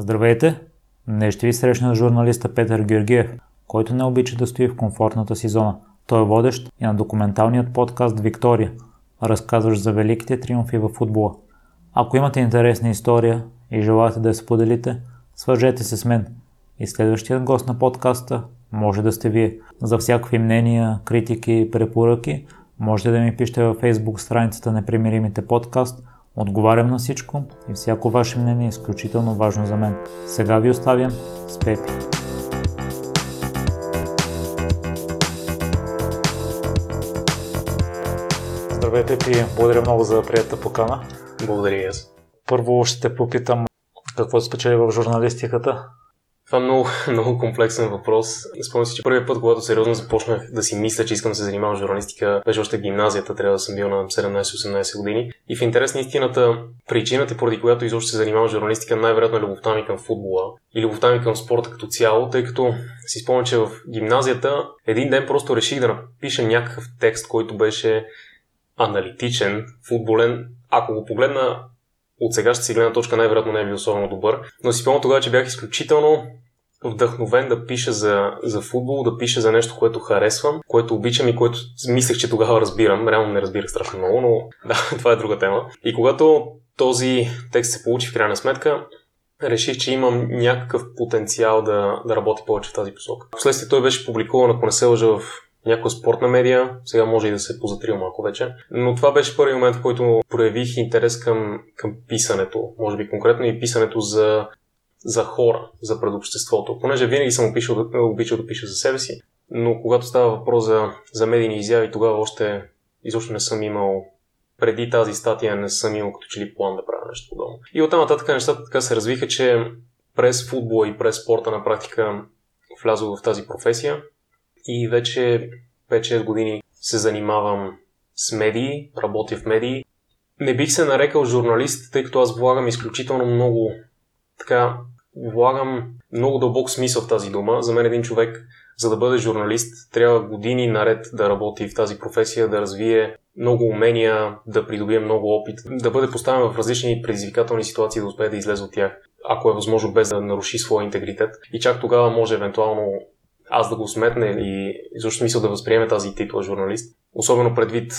Здравейте! Днес ще ви срещна журналиста Петър Георгиев, който не обича да стои в комфортната си зона. Той е водещ и на документалният подкаст Виктория, разказващ за великите триумфи в футбола. Ако имате интересна история и желаете да я споделите, свържете се с мен. И следващият гост на подкаста може да сте вие. За всякакви мнения, критики и препоръки можете да ми пишете във Facebook страницата Непримиримите подкаст – Отговарям на всичко и всяко ваше мнение е изключително важно за мен. Сега ви оставям с Пепи. Здравей, Пепи. Благодаря много за приятата покана. Благодаря и аз. Първо ще те попитам какво спечели в журналистиката. Това е много, много комплексен въпрос. Спомням си, че първият път, когато сериозно започнах да си мисля, че искам да се занимавам с журналистика, беше още гимназията, трябва да съм бил на 17-18 години. И в интерес на истината, причината, поради която изобщо се занимавам с журналистика, най-вероятно е любовта ми към футбола и любовта ми към спорта като цяло, тъй като си спомням, че в гимназията един ден просто реших да напиша някакъв текст, който беше аналитичен, футболен. Ако го погледна от сегашната си гледна точка най-вероятно не е бил особено добър. Но си спомням тогава, че бях изключително вдъхновен да пиша за, за футбол, да пиша за нещо, което харесвам, което обичам и което мислех, че тогава разбирам. Реално не разбирах страшно много, но да, това е друга тема. И когато този текст се получи в крайна сметка, реших, че имам някакъв потенциал да, да работи повече в тази посока. Вследствие той беше публикуван, ако не се лъжа, в някоя спортна медия, сега може и да се позатрил малко вече. Но това беше първи момент, в който проявих интерес към, към писането, може би конкретно и писането за, за хора, за предобществото. Понеже винаги съм обичал, обичал да пиша за себе си, но когато става въпрос за, за медийни изяви, тогава още изобщо не съм имал преди тази статия не съм имал като че ли план да правя нещо подобно. И оттам нататък нещата така се развиха, че през футбола и през спорта на практика влязох в тази професия и вече 5-6 години се занимавам с медии, работя в медии. Не бих се нарекал журналист, тъй като аз влагам изключително много така, влагам много дълбок смисъл в тази дума. За мен един човек, за да бъде журналист, трябва години наред да работи в тази професия, да развие много умения, да придобие много опит, да бъде поставен в различни предизвикателни ситуации, да успее да излезе от тях, ако е възможно без да наруши своя интегритет. И чак тогава може евентуално аз да го сметне и изобщо мисля да възприеме тази титла журналист. Особено предвид,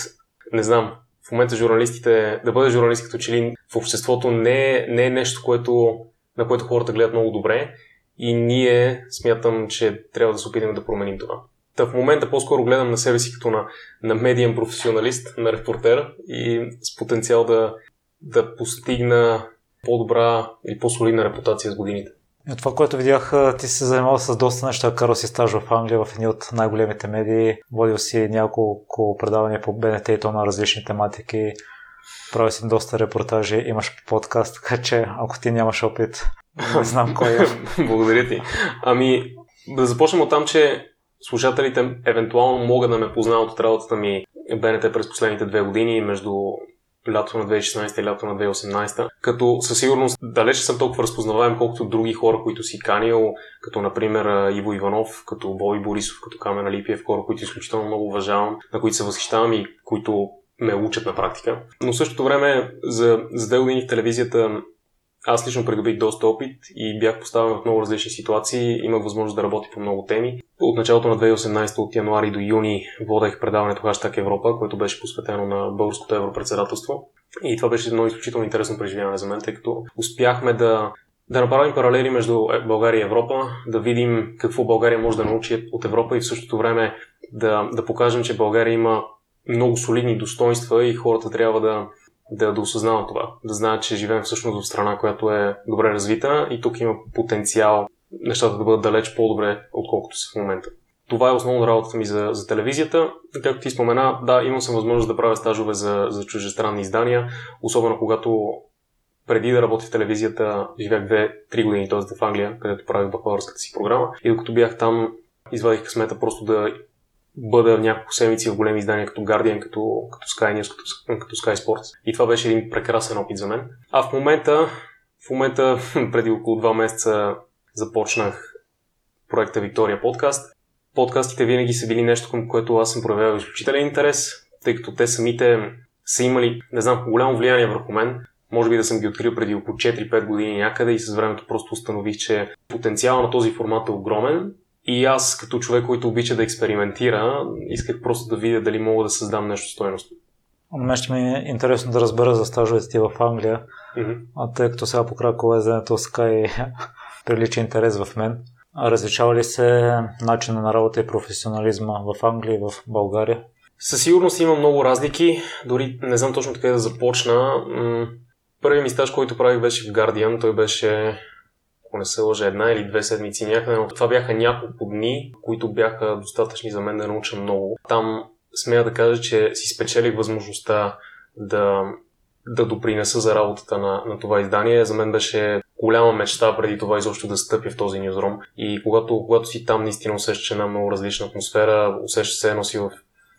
не знам, в момента журналистите, да бъде журналист като че ли в обществото не е, не е нещо, което, на което хората гледат много добре и ние смятам, че трябва да се опитаме да променим това. Та в момента по-скоро гледам на себе си като на, на медиен професионалист, на репортер и с потенциал да, да постигна по-добра или по-солидна репутация с годините. И от това, което видях, ти се занимава с доста неща. Карал си стаж в Англия в едни от най-големите медии. Водил си няколко предавания по БНТ и то на различни тематики. Правил си доста репортажи, имаш подкаст, така че ако ти нямаш опит, не знам кой е. Благодаря ти. Ами, да започнем от там, че слушателите евентуално могат да ме познават от работата ми БНТ през последните две години между лято на 2016 и лято на 2018, като със сигурност далеч съм толкова разпознаваем, колкото други хора, които си канил, като например Иво Иванов, като Боби Борисов, като Камен Алипиев, хора, които изключително много уважавам, на които се възхищавам и които ме учат на практика. Но същото време за, за две години в телевизията аз лично придобих доста опит и бях поставен в много различни ситуации, имах възможност да работя по много теми. От началото на 2018 от януари до юни водех предаването Хаштаг Европа, което беше посветено на българското европредседателство. И това беше едно изключително интересно преживяване за мен, тъй като успяхме да да направим паралели между България и Европа, да видим какво България може да научи от Европа и в същото време да, да покажем, че България има много солидни достоинства и хората трябва да, да, да осъзнават това, да знаят, че живеем всъщност в страна, която е добре развита и тук има потенциал нещата да бъдат далеч по-добре, отколкото са в момента. Това е основно работата ми за, за телевизията. Както ти спомена, да, имам съм възможност да правя стажове за, за чужестранни издания, особено когато преди да работя в телевизията, живях 2-3 години, т.е. в Англия, където правих бакалавърската си програма. И докато бях там, извадих късмета просто да бъда няколко седмици в големи издания като Guardian, като, като Sky News, като, като Sky Sports. И това беше един прекрасен опит за мен. А в момента, в момента преди около 2 месеца започнах проекта Виктория подкаст. Подкастите винаги са били нещо, към което аз съм проявявал изключителен интерес, тъй като те самите са имали, не знам, голямо влияние върху мен. може би да съм ги открил преди около 4-5 години някъде и с времето просто установих, че потенциал на този формат е огромен и аз като човек, който обича да експериментира, исках просто да видя дали мога да създам нещо стойностно. На мен ще ми е интересно да разбера за стажовете ти в Англия, mm-hmm. а тъй като сега по крак лезенето Sky прилича интерес в мен. Различава ли се начина на работа и професионализма в Англия и в България? Със сигурност има много разлики, дори не знам точно къде да започна. Първият ми стаж, който правих беше в Guardian, той беше ако не се лъжа, една или две седмици някъде, но това бяха няколко дни, които бяха достатъчни за мен да науча много. Там смея да кажа, че си спечелих възможността да, да допринеса за работата на, на това издание. За мен беше голяма мечта преди това изобщо да стъпя в този нюзрум. И когато, когато си там, наистина усещаш една много различна атмосфера, усещаш се едно си в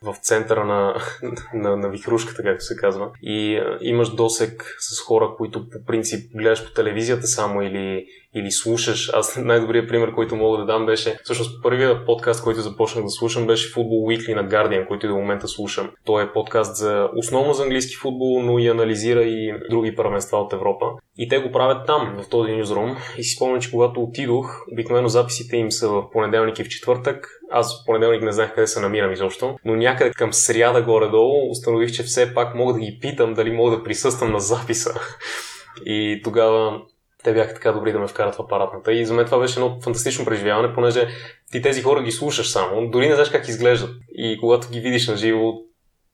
в центъра на, на, на вихрушката, както се казва. И а, имаш досек с хора, които по принцип гледаш по телевизията само или, или слушаш. Аз най-добрият пример, който мога да дам беше, всъщност първият подкаст, който започнах да слушам беше Football Weekly на Guardian, който до момента слушам. Той е подкаст за основно за английски футбол, но и анализира и други първенства от Европа. И те го правят там, в този нюзрум. И си спомням, че когато отидох, обикновено записите им са в понеделник и в четвъртък. Аз в понеделник не знаех къде се намирам изобщо, но някъде към сряда горе-долу установих, че все пак мога да ги питам дали мога да присъствам на записа. И тогава те бяха така добри да ме вкарат в апаратната. И за мен това беше едно фантастично преживяване, понеже ти тези хора ги слушаш само, дори не знаеш как изглеждат. И когато ги видиш на живо,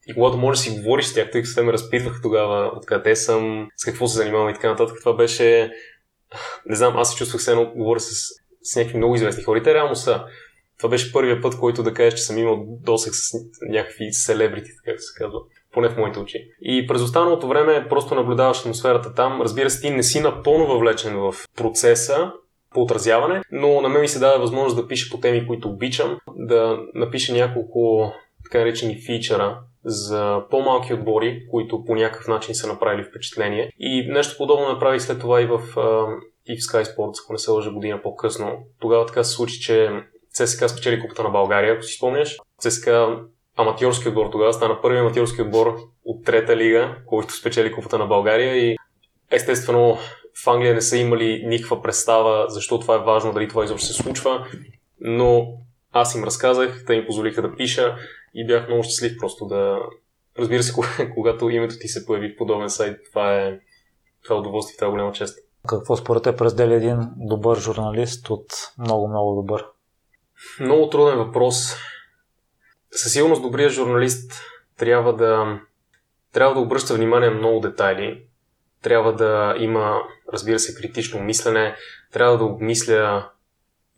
и когато можеш да си говориш с тях, тъй като те ме разпитваха тогава откъде съм, с какво се занимавам и така нататък, това беше... Не знам, аз се чувствах се едно, говоря с, с някакви много известни хора. И те реално са. Това беше първият път, който да кажеш, че съм имал досек с някакви селебрити, така се казва поне в моите очи. И през останалото време просто наблюдаваш атмосферата там. Разбира се, ти не си напълно въвлечен в процеса, по отразяване, но на мен ми се даде възможност да пиша по теми, които обичам, да напиша няколко така наречени фичера за по-малки отбори, които по някакъв начин са направили впечатление. И нещо подобно направих след това и в, и в Sky Sports, ако не се лъжа година по-късно. Тогава така се случи, че ЦСКА спечели купата на България, ако си спомняш. ЦСКА аматьорски отбор тогава, стана първи аматьорски отбор от трета лига, който спечели купата на България и естествено в Англия не са имали никаква представа защо това е важно, дали това изобщо се случва, но аз им разказах, те ми позволиха да пиша и бях много щастлив просто да... Разбира се, когато името ти се появи в подобен сайт, това е, това е удоволствие, това е голяма чест. Какво според теб разделя един добър журналист от много-много добър? Много труден въпрос със сигурност добрият журналист трябва да, трябва да обръща внимание на много детайли, трябва да има, разбира се, критично мислене, трябва да обмисля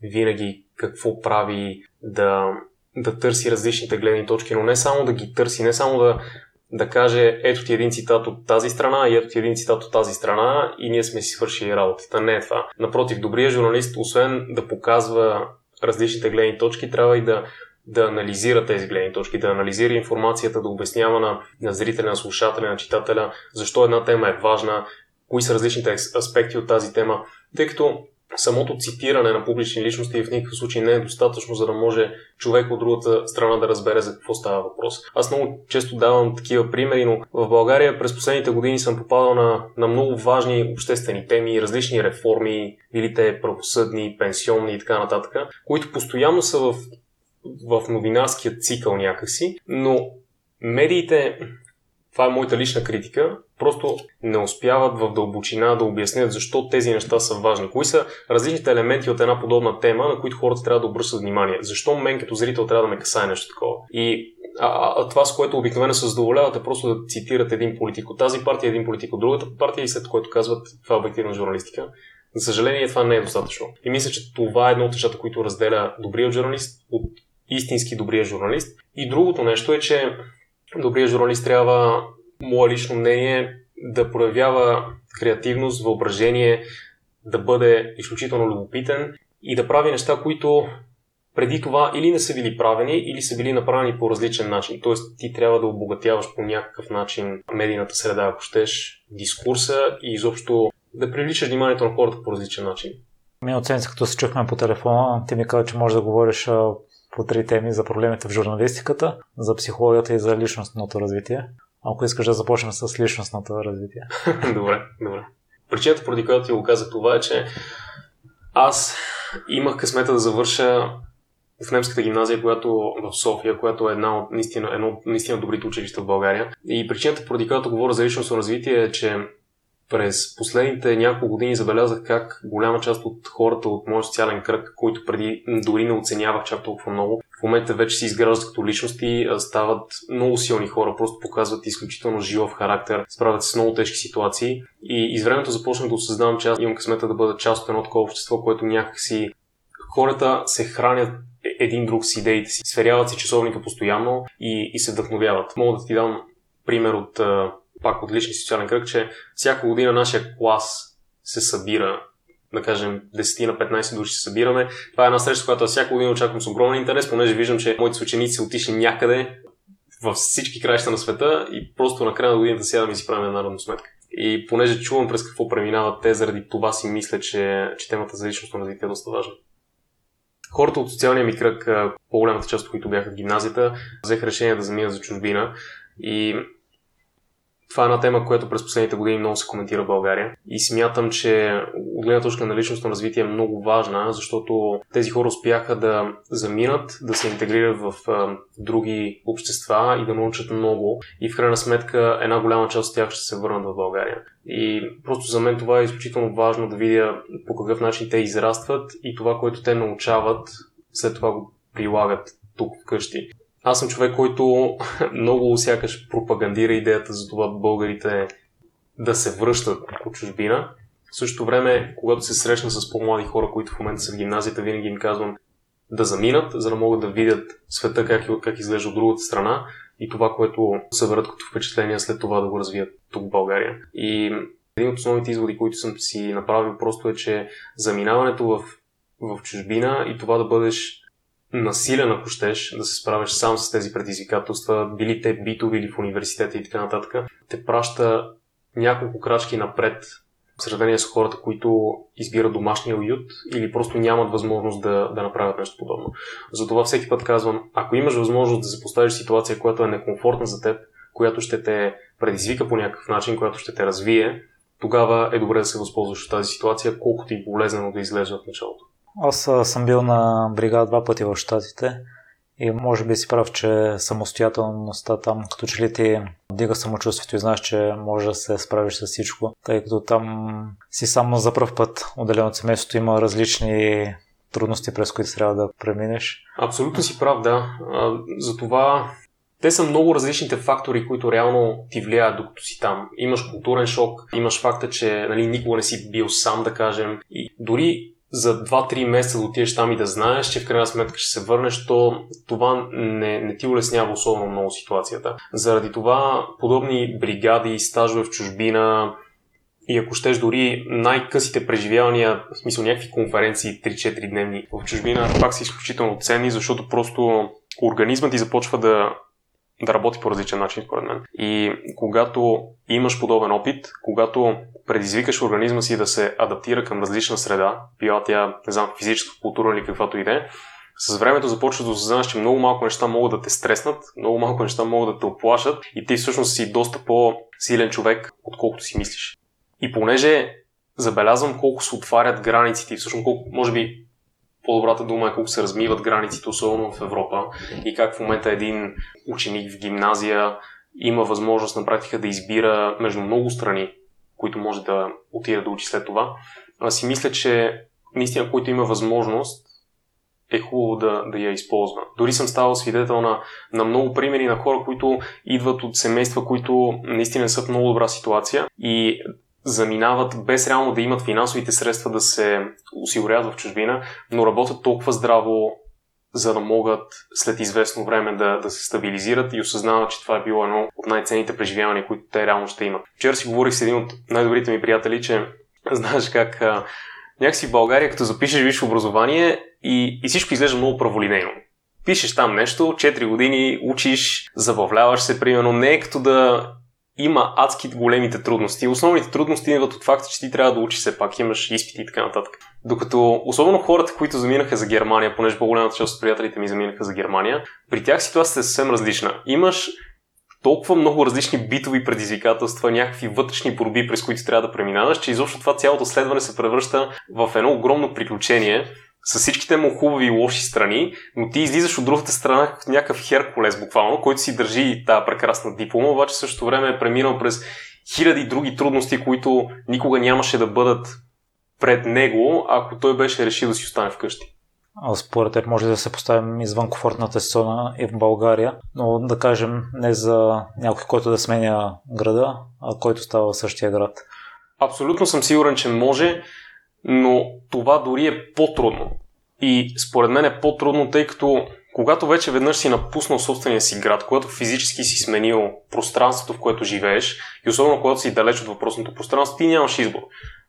винаги какво прави, да, да търси различните гледни точки, но не само да ги търси, не само да, да каже ето ти един цитат от тази страна и ето ти един цитат от тази страна и ние сме си свършили работата. Не е това. Напротив, добрият журналист, освен да показва различните гледни точки, трябва и да да анализира тези гледни точки, да анализира информацията, да обяснява на, на зрителя, на слушателя, на читателя защо една тема е важна, кои са различните аспекти от тази тема, тъй като самото цитиране на публични личности в никакъв случай не е достатъчно, за да може човек от другата страна да разбере за какво става въпрос. Аз много често давам такива примери, но в България през последните години съм попадал на, на много важни обществени теми, различни реформи, били те правосъдни, пенсионни и така нататък, които постоянно са в в новинарския цикъл някакси, но медиите, това е моята лична критика, просто не успяват в дълбочина да обяснят защо тези неща са важни. Кои са различните елементи от една подобна тема, на които хората трябва да обръщат внимание. Защо мен като зрител трябва да ме касае нещо такова? И а, а, това, с което обикновено се задоволяват, е просто да цитират един политик от тази партия, един политик от другата партия и след което казват това е обективна журналистика. За съжаление, това не е достатъчно. И мисля, че това е едно от нещата, които разделя добрият журналист от истински добрия журналист. И другото нещо е, че добрия журналист трябва, мое лично мнение, да проявява креативност, въображение, да бъде изключително любопитен и да прави неща, които преди това или не са били правени, или са били направени по различен начин. Тоест ти трябва да обогатяваш по някакъв начин медийната среда, ако щеш, дискурса и изобщо да привличаш вниманието на хората по различен начин. Ми седмица, като се чухме по телефона, ти ми каза, че можеш да говориш по три теми за проблемите в журналистиката, за психологията и за личностното развитие. Ако искаш да започнем с личностното развитие. добре, добре. Причината, поради която ти го казах това е, че аз имах късмета да завърша в немската гимназия, която в София, която е една от наистина, едно от наистина добрите училища в България. И причината, поради която говоря за личностно развитие е, че през последните няколко години забелязах как голяма част от хората от моят социален кръг, които преди дори не оценявах чак толкова много, в момента вече се изграждат като личности, стават много силни хора, просто показват изключително живов характер, справят се с много тежки ситуации. И из времето започнах да осъзнавам, че аз имам късмета да бъда част от едно такова общество, което някакси хората се хранят един друг с идеите си, сверяват си часовника постоянно и, и се вдъхновяват. Мога да ти дам пример от пак от лични социален кръг, че всяка година нашия клас се събира да кажем 10 на 15 души се събираме. Това е една среща, която всяка година очаквам с огромен интерес, понеже виждам, че моите ученици отишли някъде във всички краища на света и просто на края на годината сядаме и си правим една равносметка. И понеже чувам през какво преминават те, заради това си мисля, че, че темата за личностно развитие е доста важна. Хората от социалния ми кръг, по-голямата част от които бяха в гимназията, взеха решение да заминат за чужбина и това е една тема, която през последните години много се коментира в България и смятам, че от гледна точка на личностно развитие е много важна, защото тези хора успяха да заминат, да се интегрират в други общества и да научат много и в крайна сметка една голяма част от тях ще се върнат в България. И просто за мен това е изключително важно да видя по какъв начин те израстват и това, което те научават, след това го прилагат тук вкъщи. Аз съм човек, който много сякаш пропагандира идеята за това българите да се връщат от чужбина. В същото време, когато се срещна с по-млади хора, които в момента са в гимназията, винаги им казвам да заминат, за да могат да видят света как, как изглежда от другата страна и това, което съберат като впечатление след това да го развият тук в България. И един от основните изводи, които съм си направил просто е, че заминаването в, в чужбина и това да бъдеш насилен, ако щеш, да се справиш сам с тези предизвикателства, били те битови или в университета и така нататък, те праща няколко крачки напред в сравнение с хората, които избират домашния уют или просто нямат възможност да, да направят нещо подобно. Затова всеки път казвам, ако имаш възможност да се поставиш ситуация, която е некомфортна за теб, която ще те предизвика по някакъв начин, която ще те развие, тогава е добре да се възползваш от тази ситуация, колкото и болезнено да изглежда от началото. Аз съм бил на бригада два пъти в Штатите и може би си прав, че самостоятелността там като че ли ти дига самочувствието и знаеш, че може да се справиш с всичко, тъй като там си само за първ път отделен от семейството има различни трудности, през които трябва да преминеш. Абсолютно си прав, да. Затова те са много различните фактори, които реално ти влияят докато си там. Имаш културен шок, имаш факта, че нали, никога не си бил сам, да кажем. И дори за 2-3 месеца да отидеш там и да знаеш, че в крайна сметка ще се върнеш, то това не, не ти улеснява особено много ситуацията. Заради това подобни бригади, стажове в чужбина и ако щеш дори най-късите преживявания, в смисъл някакви конференции 3-4 дневни в чужбина, пак са изключително ценни, защото просто организмът ти започва да да работи по различен начин, според мен. И когато имаш подобен опит, когато предизвикаш организма си да се адаптира към различна среда, била тя, не знам, физическа, култура или каквато и да е, с времето започваш да осъзнаваш, че много малко неща могат да те стреснат, много малко неща могат да те оплашат и ти всъщност си доста по-силен човек, отколкото си мислиш. И понеже забелязвам колко се отварят границите и всъщност колко, може би, по-добрата дума е колко се размиват границите, особено в Европа и как в момента един ученик в гимназия има възможност на практика да избира между много страни, които може да отиде да учи след това. Аз си мисля, че наистина, който има възможност, е хубаво да, да я използва. Дори съм ставал свидетел на, на много примери на хора, които идват от семейства, които наистина са в много добра ситуация и заминават без реално да имат финансовите средства да се осигуряват в чужбина, но работят толкова здраво, за да могат след известно време да, да се стабилизират и осъзнават, че това е било едно от най-ценните преживявания, които те реално ще имат. Вчера си говорих с един от най-добрите ми приятели, че знаеш как а, някакси в България, като запишеш висше образование и, и всичко изглежда много праволинейно. Пишеш там нещо, 4 години учиш, забавляваш се, примерно, не е като да има адски големите трудности. Основните трудности идват от факта, че ти трябва да учиш все пак, имаш изпити и така нататък. Докато, особено хората, които заминаха за Германия, понеже по-голямата част от приятелите ми заминаха за Германия, при тях ситуацията е съвсем различна. Имаш толкова много различни битови предизвикателства, някакви вътрешни борби, през които трябва да преминаваш, че изобщо това цялото следване се превръща в едно огромно приключение, с всичките му хубави и лоши страни, но ти излизаш от другата страна като някакъв Херкулес буквално, който си държи тази прекрасна диплома, обаче също време е преминал през хиляди други трудности, които никога нямаше да бъдат пред него, ако той беше решил да си остане вкъщи. Според теб може да се поставим извън комфортната си зона и в България, но да кажем не за някой, който да сменя града, а който става в същия град. Абсолютно съм сигурен, че може, но това дори е по-трудно. И според мен е по-трудно, тъй като когато вече веднъж си напуснал собствения си град, когато физически си сменил пространството, в което живееш, и особено когато си далеч от въпросното пространство, ти нямаш избор.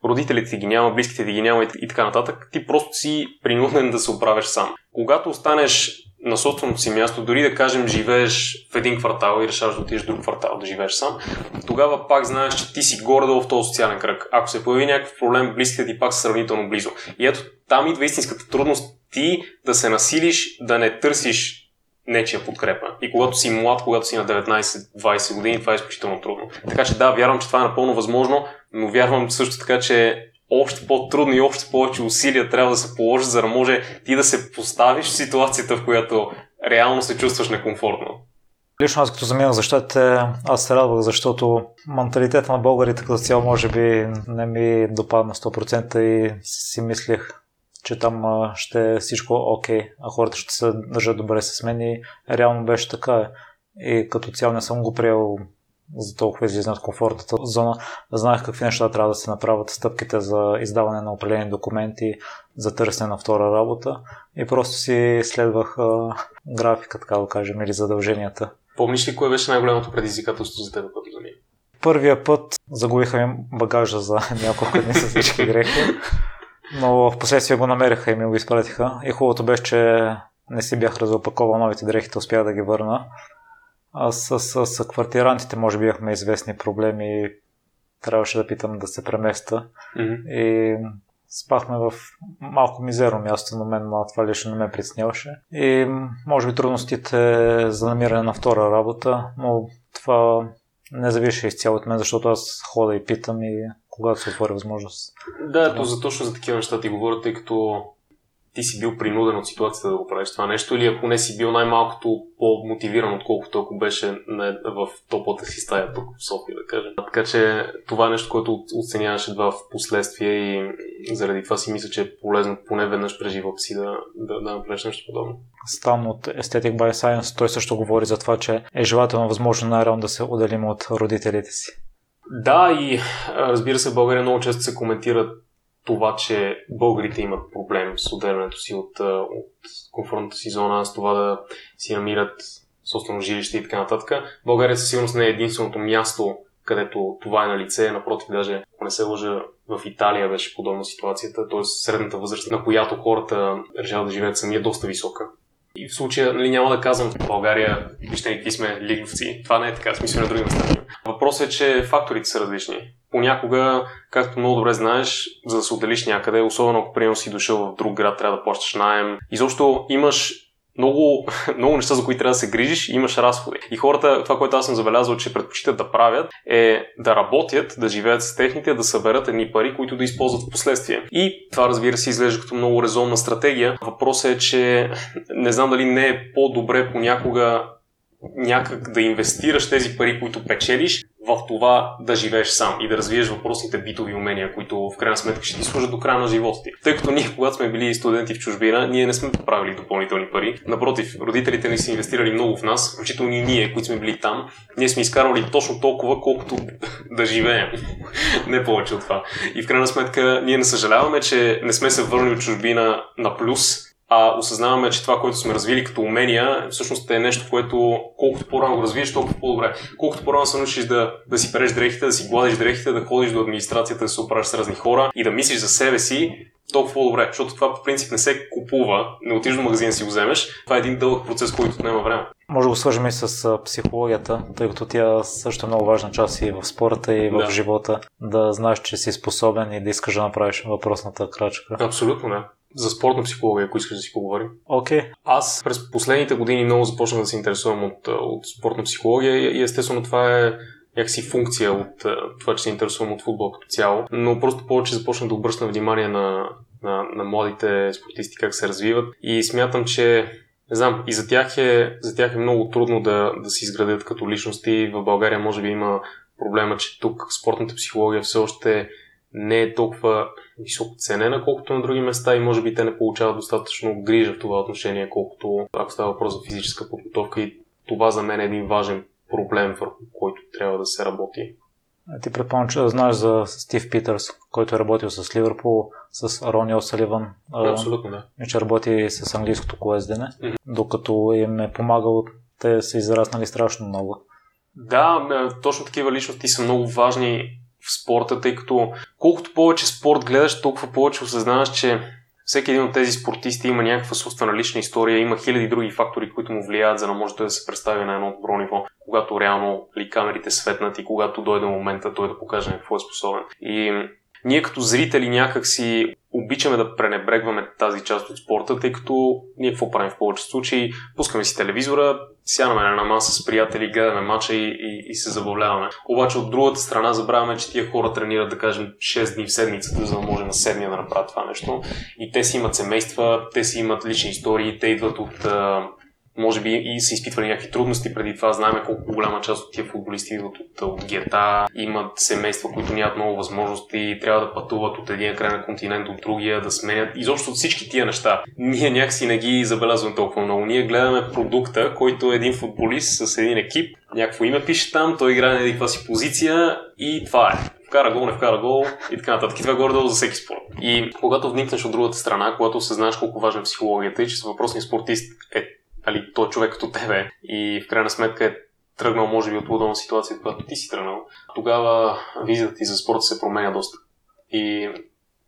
Родителите ти ги няма, близките ти ги няма и така нататък. Ти просто си принуден да се оправиш сам. Когато останеш на собственото си място, дори да кажем живееш в един квартал и решаваш да отидеш в друг квартал да живееш сам, тогава пак знаеш, че ти си горе в този социален кръг. Ако се появи някакъв проблем, близките ти пак са сравнително близо. И ето там идва истинската трудност ти да се насилиш, да не търсиш нечия подкрепа. И когато си млад, когато си на 19-20 години, това е изключително трудно. Така че да, вярвам, че това е напълно възможно, но вярвам също така, че още по-трудно и още повече усилия трябва да се положи, за да може ти да се поставиш в ситуацията, в която реално се чувстваш некомфортно. Лично аз като заминах за щатите, аз се радвах, защото менталитета на българите като цяло може би не ми допадна 100% и си мислех, че там ще е всичко окей, okay, а хората ще се държат добре с мен и реално беше така. И като цяло не съм го приел за толкова излизане от комфортната зона. Знаех какви неща трябва да се направят, стъпките за издаване на определени документи, за търсене на втора работа и просто си следвах а, графика, така да кажем, или задълженията. Помниш ли кое беше най-голямото предизвикателство за теб, като за Първия път загубиха ми багажа за няколко дни с всички грехи, но в последствие го намериха и ми го изпратиха. И хубавото беше, че не си бях разопаковал новите дрехите, успях да ги върна. А с, с, с квартирантите може би имахме известни проблеми трябваше да питам да се преместа. Mm-hmm. И спахме в малко мизерно място, на мен това лично не ме притесняваше. И може би трудностите за намиране на втора работа, но това не зависи изцяло от мен, защото аз хода и питам и когато се отвори възможност. Да, то за точно за такива неща ти говоря, тъй като ти си бил принуден от ситуацията да го правиш това нещо или ако не си бил най-малкото по-мотивиран, отколкото ако беше в топлата си стая тук в София, да кажем. Така че това е нещо, което оценяваш едва в последствие и заради това си мисля, че е полезно поне веднъж през живота си да, да, да направиш нещо подобно. Стан от Aesthetic by Science, той също говори за това, че е желателно възможно най-рано да се отделим от родителите си. Да, и разбира се, в България много често се коментират това, че българите имат проблем с отделянето си от, от комфортната си зона, с това да си намират собствено жилище и така нататък. България със сигурност не е единственото място, където това е на лице. Напротив, даже ако не се лъжа, в Италия беше подобна ситуацията, т.е. средната възраст, на която хората решават да живеят сами е доста висока. И в случая, нали, няма да казвам в България, вижте какви сме лиговци. Това не е така, смисъл на други места. Въпросът е, че факторите са различни. Понякога, както много добре знаеш, за да се отделиш някъде, особено ако приема си дошъл в друг град, трябва да плащаш найем. Изобщо имаш много, много неща, за които трябва да се грижиш и имаш разходи. И хората, това, което аз съм забелязал, че предпочитат да правят, е да работят, да живеят с техните, да съберат едни пари, които да използват в последствие. И това, разбира се, изглежда като много резонна стратегия. Въпросът е, че не знам дали не е по-добре понякога някак да инвестираш тези пари, които печелиш, в това да живееш сам и да развиеш въпросните битови умения, които в крайна сметка ще ти служат до края на живота ти. Тъй като ние, когато сме били студенти в чужбина, ние не сме правили допълнителни пари. Напротив, родителите ни са инвестирали много в нас, включително и ние, които сме били там. Ние сме изкарвали точно толкова, колкото да живеем. не повече от това. И в крайна сметка ние не съжаляваме, че не сме се върнали от чужбина на плюс, а осъзнаваме, че това, което сме развили като умения, всъщност е нещо, което колкото по-рано го развиеш, толкова по-добре. Колкото по-рано се научиш да, да си переш дрехите, да си гладиш дрехите, да ходиш до администрацията, да се оправиш с разни хора и да мислиш за себе си, толкова по-добре, защото това по принцип не се купува, не отиш до магазин си го вземеш. Това е един дълъг процес, който отнема време. Може да го свържем и с психологията, тъй като тя също е много важна част и в спорта, и в да. живота. Да знаеш, че си способен и да искаш да направиш въпросната крачка. Абсолютно, да. За спортна психология, ако искаш да си поговорим. Окей. Okay. Аз през последните години много започнах да се интересувам от, от спортна психология и естествено това е някакси функция от това, че се интересувам от футбол като цяло, но просто повече започнах да обръщам внимание на, на, на младите спортисти как се развиват и смятам, че не знам, и за тях е, за тях е много трудно да, да се изградят като личности. В България може би има проблема, че тук спортната психология все още не е толкова високо ценена, колкото на други места и може би те не получават достатъчно грижа в това отношение, колкото ако става въпрос за физическа подготовка и това за мен е един важен проблем, върху който трябва да се работи. Ти предполагам, че знаеш за Стив Питърс, който е работил с Ливърпул, с Рони Осаливан. Абсолютно, да. И че работи с английското колездене, mm-hmm. докато им е помагал, те са израснали страшно много. Да, точно такива личности са много важни в спорта, тъй като колкото повече спорт гледаш, толкова повече осъзнаваш, че всеки един от тези спортисти има някаква собствена лична история, има хиляди други фактори, които му влияят, за да може той да се представи на едно добро ниво, когато реално ли камерите светнат и когато дойде момента той да покаже какво е способен. И ние като зрители някак си обичаме да пренебрегваме тази част от спорта, тъй като ние какво правим в повечето случаи? Пускаме си телевизора, сядаме на маса с приятели, гледаме мача и, и, и се забавляваме. Обаче от другата страна забравяме, че тия хора тренират, да кажем, 6 дни в седмицата, за да може на седмия да направят това нещо. И те си имат семейства, те си имат лични истории, те идват от може би и са изпитвали някакви трудности преди това. Знаем колко голяма част от тия футболисти идват от, от гета, имат семейства, които нямат много възможности, трябва да пътуват от един край на континент до другия, да сменят. Изобщо от всички тия неща. Ние някакси не ги забелязваме толкова много. Ние гледаме продукта, който е един футболист с един екип, някакво име пише там, той играе на някаква си позиция и това е вкара гол, не вкара гол и така нататък. И това горе-долу за всеки спорт. И когато вникнеш от другата страна, когато осъзнаеш колко важна е психологията и че въпросният спортист е али, той човек като тебе и в крайна сметка е тръгнал, може би, от лудална ситуация, която ти си тръгнал, тогава визията ти за спорта се променя доста. И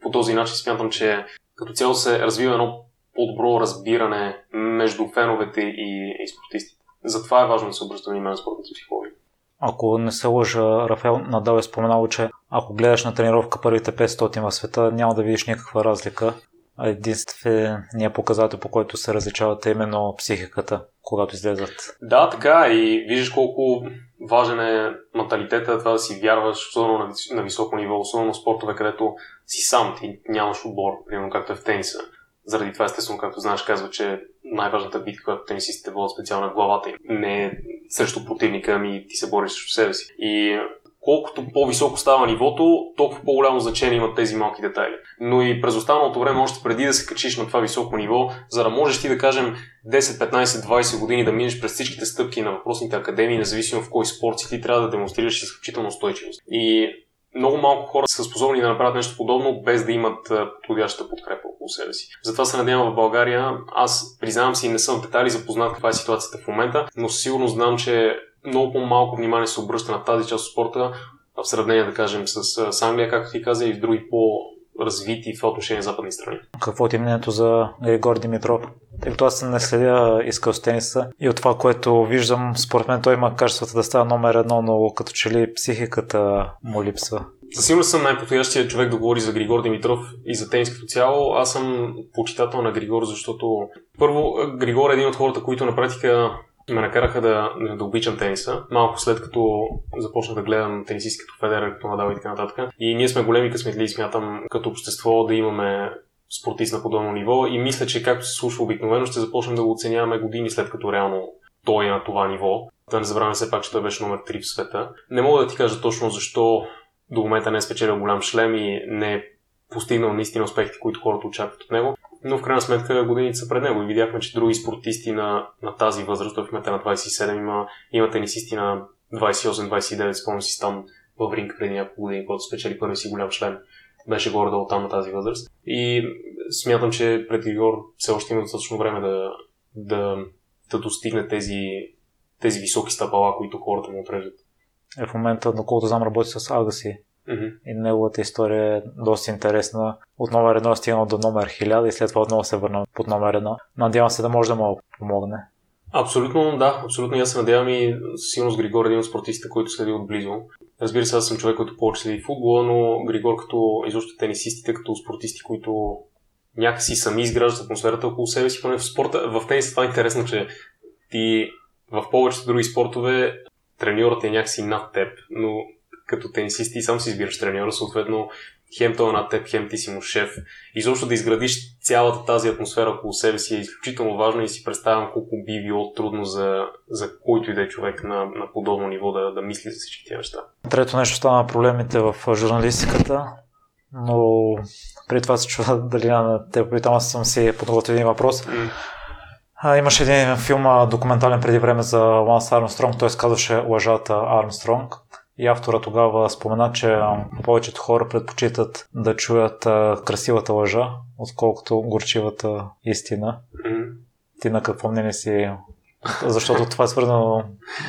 по този начин смятам, че като цяло се развива едно по-добро разбиране между феновете и, и спортистите. Затова е важно да се обръща внимание на спортната психология. Ако не се лъжа, Рафаел Надал е споменал, че ако гледаш на тренировка първите 500 в света, няма да видиш никаква разлика единственият показател, по който се различават е именно психиката, когато излезат. Да, така и виждаш колко важен е менталитета, това да си вярваш, особено на, на високо ниво, особено в спортове, където си сам, ти нямаш отбор, примерно както е в тениса. Заради това, естествено, както знаеш, казва, че най-важната битка, която тенисистите водят специално на главата им, не е срещу противника, ами ти се бориш срещу себе си. И колкото по-високо става нивото, толкова по-голямо значение имат тези малки детайли. Но и през останалото време, още преди да се качиш на това високо ниво, за да можеш ти да кажем 10, 15, 20 години да минеш през всичките стъпки на въпросните академии, независимо в кой спорт си, ти трябва да демонстрираш изключително устойчивост. И много малко хора са способни да направят нещо подобно, без да имат подходящата подкрепа около себе си. Затова се надявам в България. Аз признавам си, не съм детали запознат каква е ситуацията в момента, но сигурно знам, че много по-малко внимание се обръща на тази част от спорта, в сравнение, да кажем, с, с Англия, както ти каза, и в други по развити в това отношение западни страни. Какво ти е мнението за Григор Димитров? Тъй като аз не следя изкъл с тениса и от това, което виждам, според мен той има качествата да става номер едно, но като че ли психиката му липсва. Със сигурност съм най-подходящия човек да говори за Григор Димитров и за тенис като цяло. Аз съм почитател на Григор, защото първо Григор е един от хората, които на практика ме накараха да, да обичам тениса. Малко след като започнах да гледам тенисисти като Федерер, като Надал и така нататък. И ние сме големи късметли, смятам, като общество да имаме спортист на подобно ниво и мисля, че както се случва обикновено, ще започнем да го оценяваме години след като реално той е на това ниво. Да не забравяме все пак, че той беше номер 3 в света. Не мога да ти кажа точно защо до момента не е спечелил голям шлем и не е постигнал наистина успехите, които хората очакват от него но в крайна сметка годините са пред него и видяхме, че други спортисти на, на тази възраст, в момента на 27 има, има тенисисти на 28-29, спомням си там в ринг преди няколко години, когато спечели първи си голям член. Беше горе-долу там на тази възраст. И смятам, че пред Игор все още има достатъчно време да, да, да достигне тези, тези високи стъпала, които хората му отрежат. Е, в момента, доколкото знам, работи с Агаси. Mm-hmm. И неговата история е доста интересна. От номер едно е стигнал до номер 1000 и след това отново се върна под номер едно. Надявам се да може да му помогне. Абсолютно, да. Абсолютно. аз се надявам и сигурно с Григор е един от спортистите, който следи отблизо. Разбира се, аз съм човек, който повече следи футбола, но Григор като изобщо тенисистите, като спортисти, които някакси сами изграждат атмосферата около себе си, поне в спорта. В тенис това е интересно, че ти в повечето други спортове треньорът е някакси над теб, но като тенисист ти сам си избираш треньора, съответно хем той е над теб, хем ти си му шеф. Изобщо да изградиш цялата тази атмосфера около себе си е изключително важно и си представям колко би било трудно за, за който и да е човек на, на подобно ниво да, да мисли за всички тези неща. Трето нещо стана проблемите в журналистиката, но преди това се чува дали на те попитам, аз съм си подготвил един въпрос. Mm. А, имаше един филм документален преди време за Ланс Армстронг, той казваше Лъжата Армстронг. И автора тогава спомена, че повечето хора предпочитат да чуят красивата лъжа, отколкото горчивата истина. Ти на какво мнение си? Защото това е свързано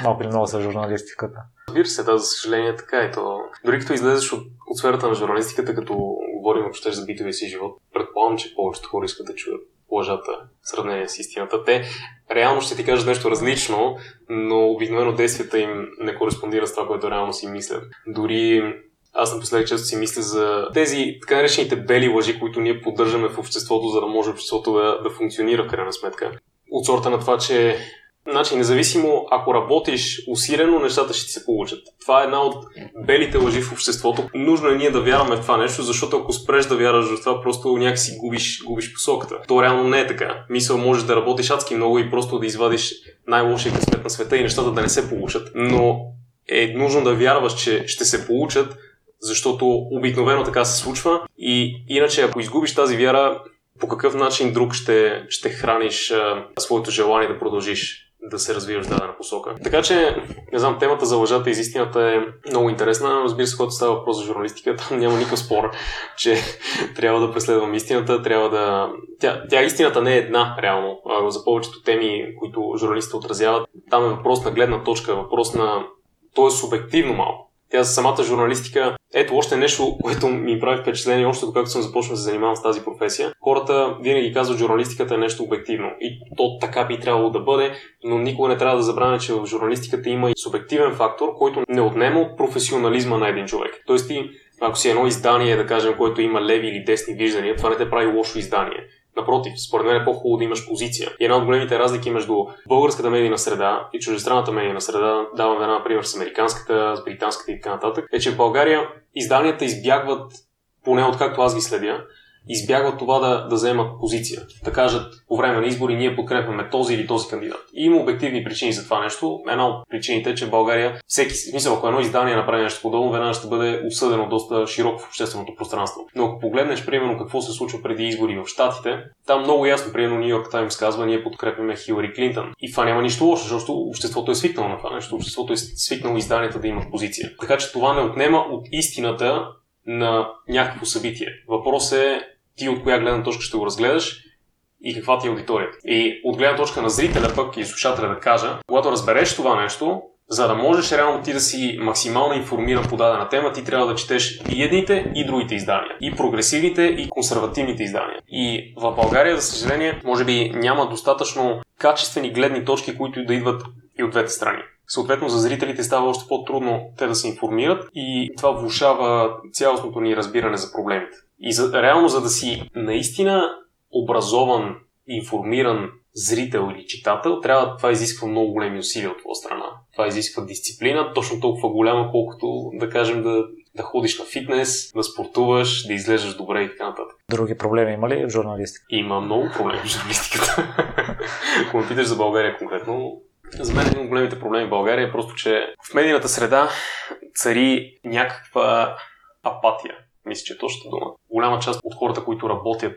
малко или много с журналистиката. Разбира се, да, за съжаление така е то. Дори като излезеш от, от сферата на журналистиката, като говорим въобще за битовия си живот, предполагам, че повечето хора искат да чуят лъжата в сравнение с истината. Те реално ще ти кажат нещо различно, но обикновено действията им не кореспондират с това, което реално си мислят. Дори аз напоследък често си мисля за тези така наречените бели лъжи, които ние поддържаме в обществото, за да може обществото да, да функционира в крайна сметка. От сорта на това, че Значи, независимо, ако работиш усилено, нещата ще ти се получат. Това е една от белите лъжи в обществото. Нужно е ние да вярваме в това нещо, защото ако спреш да вярваш в това, просто някакси губиш, губиш посоката. То реално не е така. Мисъл, можеш да работиш адски много и просто да извадиш най-лошия късмет на света и нещата да не се получат. Но е нужно да вярваш, че ще се получат, защото обикновено така се случва. И иначе, ако изгубиш тази вяра, по какъв начин друг ще, ще храниш а, своето желание да продължиш да се развиваш в дадена посока. Така че, не знам, темата за лъжата и истината е много интересна. Разбира се, когато става въпрос за журналистика, там няма никакъв спор, че трябва да преследвам истината, трябва да... Тя, тя истината не е една, реално. За повечето теми, които журналистите отразяват, там е въпрос на гледна точка, въпрос на... То е субективно малко. Тя за самата журналистика, ето още нещо, което ми прави впечатление, още когато съм започнал да се занимавам с тази професия. Хората винаги казват, журналистиката е нещо обективно. И то така би трябвало да бъде, но никога не трябва да забравя, че в журналистиката има и субективен фактор, който не отнема от професионализма на един човек. Тоест ти, ако си едно издание, да кажем, което има леви или десни виждания, това не те прави лошо издание. Напротив, според мен е по-хубаво да имаш позиция. И една от големите разлики между българската медийна среда и чуждестранната медийна среда, давам една например с американската, с британската и така нататък, е, че в България изданията избягват, поне откакто аз ги следя, избягват това да, да вземат позиция. Да кажат по време на избори ние подкрепяме този или този кандидат. И има обективни причини за това нещо. Една от причините е, че в България всеки смисъл, ако едно издание направи нещо подобно, веднага ще бъде осъдено доста широко в общественото пространство. Но ако погледнеш, примерно, какво се случва преди избори в Штатите, там много ясно, примерно, Нью Йорк Таймс казва, ние подкрепяме Хилари Клинтон. И това няма нищо лошо, защото обществото е свикнало на това нещо. Обществото е свикнало изданията да имат позиция. Така че това не отнема от истината на някакво събитие. Въпрос е ти от коя гледна точка ще го разгледаш и каква ти е аудиторията. И от гледна точка на зрителя пък и слушателя да кажа, когато разбереш това нещо, за да можеш реално ти да си максимално информиран по дадена тема, ти трябва да четеш и едните, и другите издания. И прогресивните, и консервативните издания. И в България, за съжаление, може би няма достатъчно качествени гледни точки, които да идват и от двете страни. Съответно, за зрителите става още по-трудно те да се информират и това влушава цялостното ни разбиране за проблемите. И за, реално, за да си наистина образован, информиран зрител или читател, трябва това изисква много големи усилия от твоя страна. Това изисква дисциплина, точно толкова голяма, колкото да кажем да, да ходиш на фитнес, да спортуваш, да изглеждаш добре и така нататък. Други проблеми има ли в журналистика? Има много проблеми в журналистиката. Ако ме питаш за България конкретно, за мен един от големите проблеми в България е просто, че в медийната среда цари някаква апатия. Мисля, че е точната дума. Голяма част от хората, които работят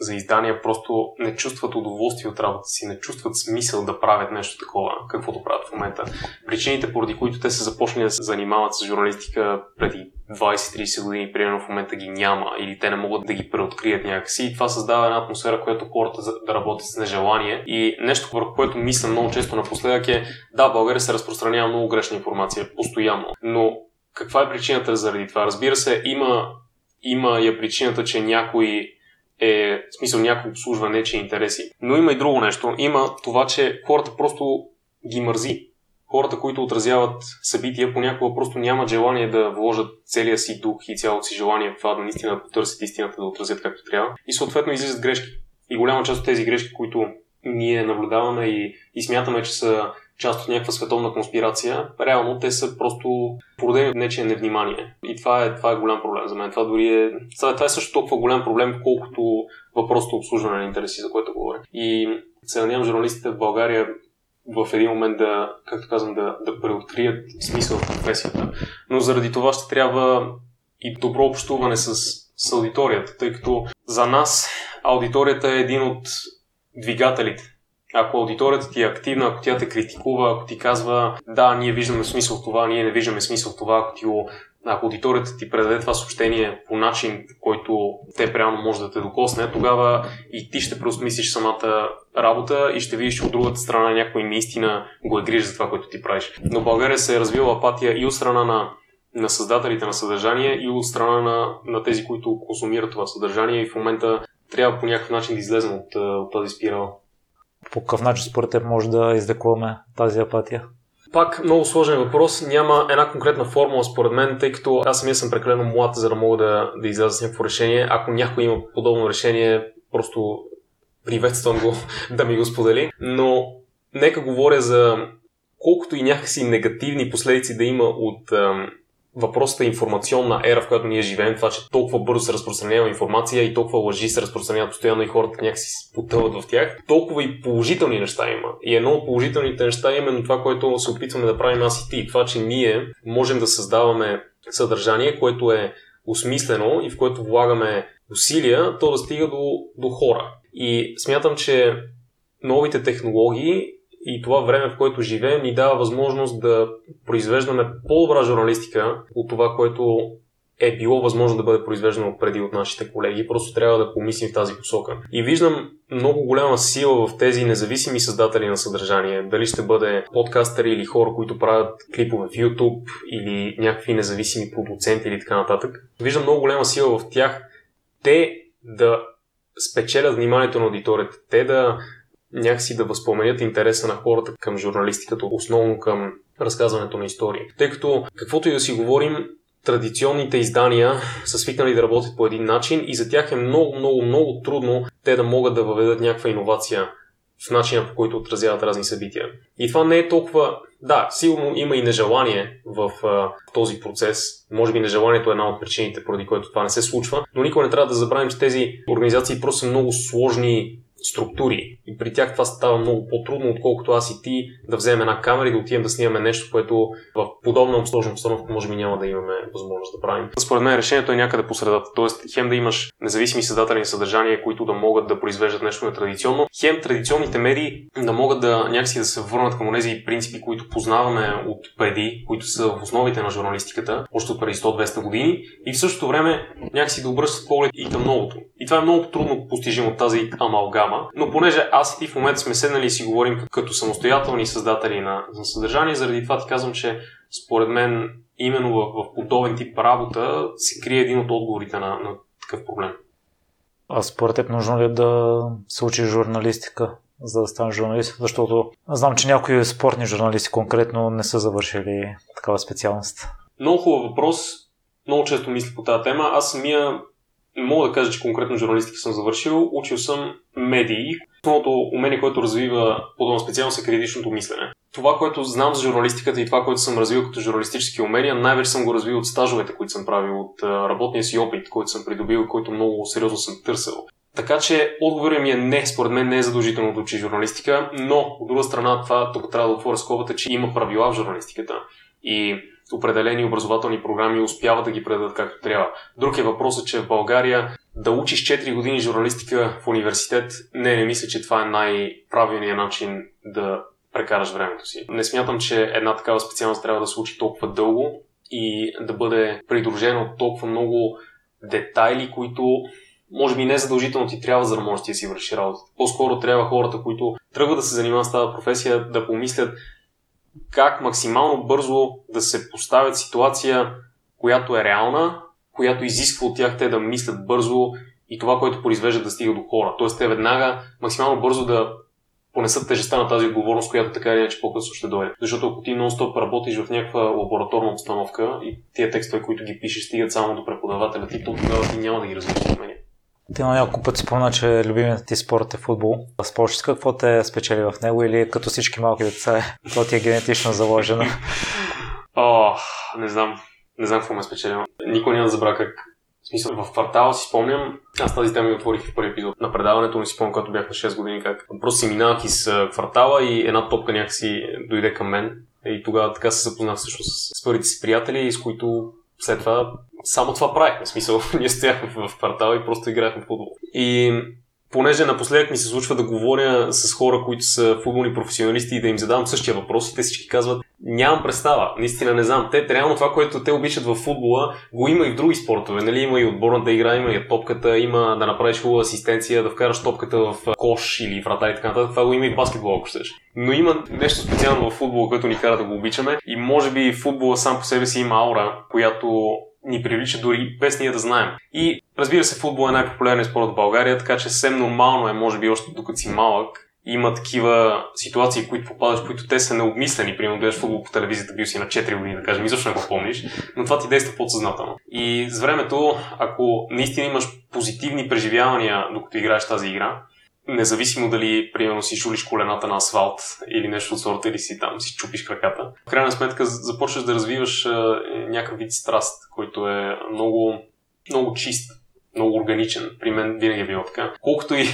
за издания, просто не чувстват удоволствие от работа си, не чувстват смисъл да правят нещо такова, каквото правят в момента. Причините, поради които те са започнали да се занимават с журналистика преди 20-30 години, примерно в момента ги няма или те не могат да ги преоткрият някакси. И това създава една атмосфера, която хората да работят с нежелание. И нещо, върху което мисля много често напоследък е, да, в България се разпространява много грешна информация, постоянно. Но каква е причината заради това? Разбира се, има, има я причината, че някой е, в смисъл някой обслужва нечи интереси. Но има и друго нещо. Има това, че хората просто ги мързи хората, които отразяват събития, понякога просто нямат желание да вложат целия си дух и цялото си желание в това да наистина потърсят истината, да отразят както трябва. И съответно излизат грешки. И голяма част от тези грешки, които ние наблюдаваме и, и смятаме, че са част от някаква световна конспирация, реално те са просто породени от нечие невнимание. И това е, това е голям проблем за мен. Това дори е, това е също толкова голям проблем, колкото въпросното обслужване на интереси, за което говоря. И се надявам журналистите в България в един момент да, както казвам, да, да преоткрият смисъл в професията. Но заради това ще трябва и добро общуване с, с аудиторията, тъй като за нас аудиторията е един от двигателите. Ако аудиторията ти е активна, ако тя те критикува, ако ти казва да, ние виждаме смисъл в това, ние не виждаме смисъл в това, ако ти ако аудиторията ти предаде това съобщение по начин, който те реално може да те докосне, тогава и ти ще преосмислиш самата работа и ще видиш, от другата страна някой наистина го е грижа за това, което ти правиш. Но в България се е развила апатия и от страна на, на създателите на съдържание и от страна на, на тези, които консумират това съдържание и в момента трябва по някакъв начин да излезем от, от тази спирала. По какъв начин според теб може да излекуваме тази апатия? Пак много сложен въпрос. Няма една конкретна формула според мен, тъй като аз самия съм прекалено млад, за да мога да, да изляза с някакво решение. Ако някой има подобно решение, просто приветствам го да ми го сподели. Но нека говоря за колкото и някакси негативни последици да има от въпросът е информационна ера, в която ние живеем, това, че толкова бързо се разпространява информация и толкова лъжи се разпространяват постоянно и хората някакси потъват в тях, толкова и положителни неща има. И едно от положителните неща е именно това, което се опитваме да правим аз и ти. Това, че ние можем да създаваме съдържание, което е осмислено и в което влагаме усилия, то да стига до, до хора. И смятам, че новите технологии и това време, в което живеем, ни дава възможност да произвеждаме по-добра журналистика от това, което е било възможно да бъде произвеждано преди от нашите колеги. Просто трябва да помислим в тази посока. И виждам много голяма сила в тези независими създатели на съдържание. Дали ще бъде подкастъри или хора, които правят клипове в YouTube или някакви независими продуценти или така нататък. Виждам много голяма сила в тях те да спечелят вниманието на аудиторията. Те да някакси да възпоменят интереса на хората към журналистиката, основно към разказването на истории. Тъй като, каквото и да си говорим, традиционните издания са свикнали да работят по един начин и за тях е много, много, много трудно те да могат да въведат някаква иновация в начина по който отразяват разни събития. И това не е толкова... Да, сигурно има и нежелание в в този процес. Може би нежеланието е една от причините, поради което това не се случва, но никога не трябва да забравим, че тези организации просто са много сложни структури. И при тях това става много по-трудно, отколкото аз и ти да вземем една камера и да отидем да снимаме нещо, което в подобна сложна обстановка може би няма да имаме възможност да правим. Според мен решението е някъде по средата. Тоест, хем да имаш независими създатели на съдържание, които да могат да произвеждат нещо нетрадиционно, хем традиционните медии да могат да някакси да се върнат към тези принципи, които познаваме от преди, които са в основите на журналистиката, още от преди 100-200 години, и в същото време някакси да обръщат поглед и към новото. И това е много трудно постижимо от тази амалгама но понеже аз и ти в момента сме седнали и си говорим като самостоятелни създатели на, на съдържание, заради това ти казвам, че според мен именно в, в подобен тип работа се крие един от отговорите на, на такъв проблем. А според теб нужно ли е да се учи журналистика, за да стане журналист? Защото знам, че някои спортни журналисти конкретно не са завършили такава специалност. Много хубав въпрос. Много често мисля по тази тема. Аз самия мога да кажа, че конкретно журналистика съм завършил. Учил съм медии. Основното умение, което развива подобна специалност е критичното мислене. Това, което знам за журналистиката и това, което съм развил като журналистически умения, най-вече съм го развил от стажовете, които съм правил, от работния си опит, който съм придобил който много сериозно съм търсил. Така че отговорът ми е не, според мен не е задължително да учи журналистика, но от друга страна това тук трябва да отворя скобата, че има правила в журналистиката. И определени образователни програми успяват да ги предадат както трябва. Друг е въпросът, че в България да учиш 4 години журналистика в университет, не, не мисля, че това е най-правилният начин да прекараш времето си. Не смятам, че една такава специалност трябва да се учи толкова дълго и да бъде придружена от толкова много детайли, които може би не задължително ти трябва, за да можеш да си върши работа. По-скоро трябва хората, които тръгват да се занимават с тази професия, да помислят как максимално бързо да се поставят ситуация, която е реална, която изисква от тях те да мислят бързо и това, което произвежда да стига до хора. Тоест те веднага максимално бързо да понесат тежестта на тази отговорност, която така или иначе по-късно ще дойде. Защото ако ти нон-стоп работиш в някаква лабораторна обстановка и тия текстове, които ги пишеш, стигат само до преподавателя ти, то тогава ти няма да ги развиваш умения. Ти на няколко пъти спомена, че любимият ти спорт е футбол. Спориш какво те спечели в него или като всички малки деца, то ти е генетично заложено? О, не знам. Не знам какво ме спечели. Никой няма да забравя как в смисъл, в квартала си спомням, аз тази тема ми отворих в първи епизод на предаването, не си спомням, когато бях на 6 години, как просто си минавах из квартала и една топка някакси дойде към мен. И тогава така се запознах всъщност с първите си приятели, с които след това само това правихме. Смисъл, ние стояхме в квартала и просто играхме в футбол. И понеже напоследък ми се случва да говоря с хора, които са футболни професионалисти и да им задавам същия въпрос и те всички казват, нямам представа, наистина не знам. Те, реално това, което те обичат в футбола, го има и в други спортове. Нали? Има и отборната игра, има и топката, има да направиш хубава асистенция, да вкараш топката в кош или врата и така нататък. Това го има и в баскетбол, ако щеш. Но има нещо специално в футбола, което ни кара да го обичаме. И може би футбола сам по себе си има аура, която ни привлича дори без ние да знаем. И разбира се, футбол е най-популярният спорт в България, така че съвсем нормално е, може би още докато си малък, има такива ситуации, които попадаш, които те са необмислени. Примерно, гледаш футбол по телевизията, бил си на 4 години, да кажем, изобщо не го помниш, но това ти действа подсъзнателно. И с времето, ако наистина имаш позитивни преживявания, докато играеш тази игра, независимо дали, примерно, си шулиш колената на асфалт или нещо от сорта, или си там си чупиш краката. В крайна сметка започваш да развиваш а, някакъв вид страст, който е много, много чист много органичен. При мен винаги е било така. Колкото и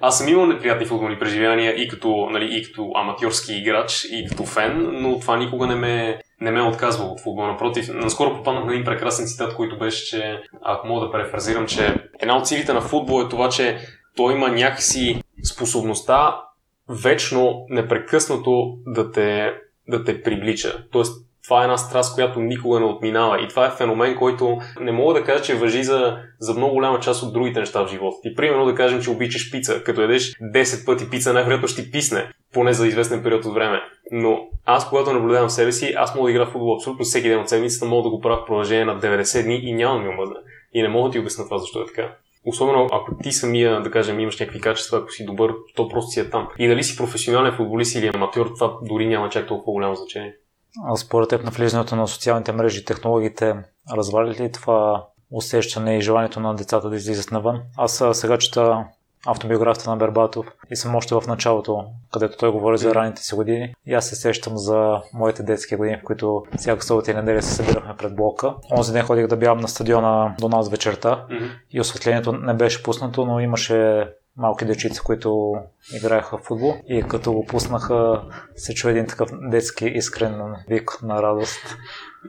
аз съм имал неприятни футболни преживявания и като, нали, и като аматьорски играч, и като фен, но това никога не ме, не ме е отказвало от футбол. Напротив, наскоро попаднах на един прекрасен цитат, който беше, че ако мога да префразирам, че една от силите на футбол е това, че той има някакси способността вечно, непрекъснато да те, да те привлича. Тоест, това е една страст, която никога не отминава. И това е феномен, който не мога да кажа, че въжи за, за много голяма част от другите неща в живота. Ти, примерно, да кажем, че обичаш пица. Като ядеш 10 пъти пица, най-вероятно ще ти писне, поне за известен период от време. Но аз, когато наблюдавам себе си, аз мога да игра в футбол абсолютно всеки ден от седмицата, мога да го правя в продължение на 90 дни и няма да ми омъзне. И не мога да ти обясня това защо е така. Особено ако ти самия, да кажем, имаш някакви качества, ако си добър, то просто си е там. И дали си професионален футболист или аматьор, това дори няма чак толкова голямо значение. А според теб на влизането на социалните мрежи и технологиите, развали ли това усещане и желанието на децата да излизат навън? Аз сега чета автобиографията на Бербатов и съм още в началото, където той говори за ранните си години. И аз се сещам за моите детски години, в които всяка събота и неделя се събирахме пред блока. Онзи ден ходих да бягам на стадиона до нас вечерта mm-hmm. и осветлението не беше пуснато, но имаше малки дечица, които играеха в футбол и като го пуснаха се чу един такъв детски искрен вик на радост.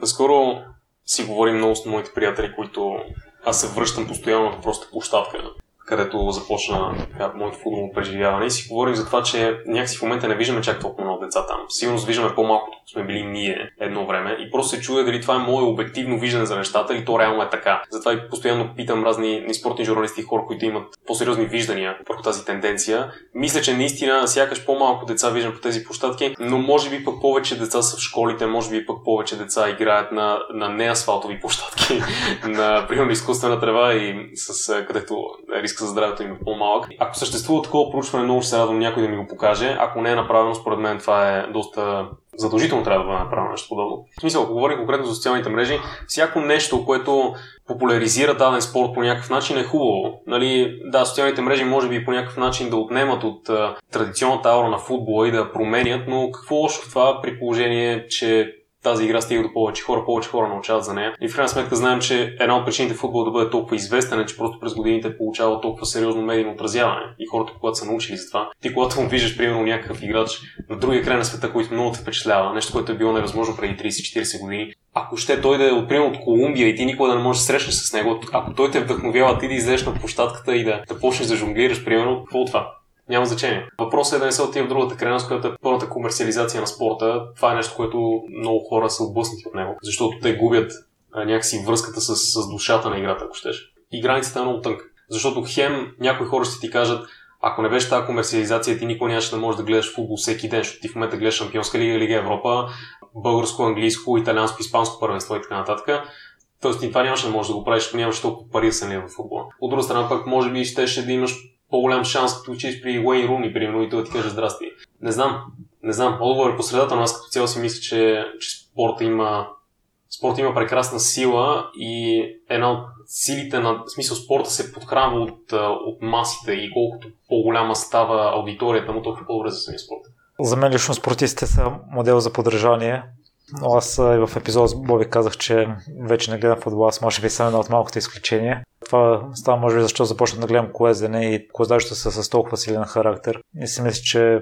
Наскоро си говорим много с моите приятели, които аз се връщам постоянно на просто площадка където започна така, моето футболно преживяване и си говорим за това, че някакси в момента не виждаме чак толкова много деца там. Сигурно виждаме по-малко, като сме били ние едно време и просто се чуя дали това е мое обективно виждане за нещата или то реално е така. Затова и постоянно питам разни спортни журналисти и хора, които имат по-сериозни виждания върху тази тенденция. Мисля, че наистина сякаш по-малко деца виждам по тези площадки, но може би пък повече деца са в школите, може би пък повече деца играят на, на неасфалтови площадки, на примерно изкуствена трева и с където риск риска за здравето им е по-малък. Ако съществува такова проучване, много ще се радвам някой да ми го покаже. Ако не е направено, според мен това е доста задължително трябва да бъде направено нещо подобно. В смисъл, ако говорим конкретно за социалните мрежи, всяко нещо, което популяризира даден спорт по някакъв начин е хубаво. Нали, да, социалните мрежи може би по някакъв начин да отнемат от а, традиционната аура на футбола и да променят, но какво лошо в това при положение, че тази игра стига до повече хора, повече хора научават за нея. И в крайна сметка знаем, че една от причините футбол да бъде толкова известен е, че просто през годините е получава толкова сериозно медийно отразяване. И хората, когато са научили за това, ти когато му виждаш, примерно, някакъв играч на другия край на света, който много те впечатлява, нещо, което е било невъзможно преди 30-40 години, ако ще той да е от, от Колумбия и ти никога да не можеш да срещнеш с него, ако той те вдъхновява ти да излезеш на площадката и да, да почнеш да жонглираш, примерно, какво това? Няма значение. Въпросът е да не се отива в другата крайност, която е пълната комерциализация на спорта. Това е нещо, което много хора са отблъснати от него, защото те губят а, някакси връзката с, с душата на играта, ако щеш. И границата е много тънка. Защото хем някои хора ще ти кажат, ако не беше тази комерциализация, ти никога нямаше да можеш да гледаш футбол всеки ден, защото ти в момента гледаш Шампионска лига, Лига Европа, българско, английско, италианско, испанско първенство и така нататък. Тоест, ти това нямаше да можеш да го правиш, ако нямаш толкова пари да се в футбола. От друга страна, пък, може би щеше да имаш по-голям шанс, като учиш при Уейн Руни, примерно, и той ти каже здрасти. Не знам, не знам. Отговор е по средата, но аз като цяло си мисля, че, че спорта има спорт има прекрасна сила и една от силите на в смисъл спорта се подхранва от, от масите и колкото по-голяма става аудиторията му, толкова по-добре за самия спорт. За мен лично спортистите са модел за подражание. Но аз и в епизод с Боби казах, че вече не гледам футбол, аз може би съм едно от малкото изключения. Това става може би защо започнах да гледам колезене и колезачите са с толкова силен характер. И си мисля, че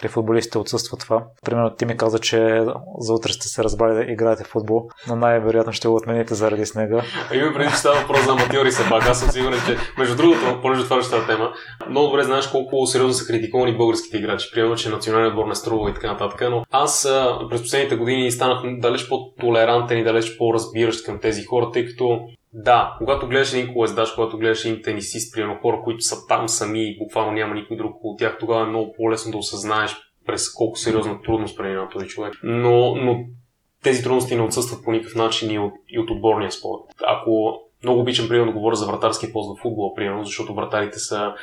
при футболистите отсъства това. Примерно ти ми каза, че за утре сте се разбрали да играете в футбол, но най-вероятно ще го отмените заради снега. А има преди, че става въпрос за аматьори се пак. Аз съм сигурен, че между другото, понеже това ще тема, много добре знаеш колко сериозно са критикувани българските играчи. Примерно, че националният отбор не струва и така нататък. Но аз през последните години станах далеч по-толерантен и далеч по-разбиращ към тези хора, тъй като да, когато гледаш един колездач, когато гледаш един тенисист, примерно хора, които са там сами и буквално няма никой друг от тях, тогава е много по-лесно да осъзнаеш през колко сериозна трудност преминава този човек. Но, но тези трудности не отсъстват по никакъв начин и от, и от отборния спорт. Ако много обичам, примерно, да говоря за вратарски пост в футбола, примерно, защото вратарите са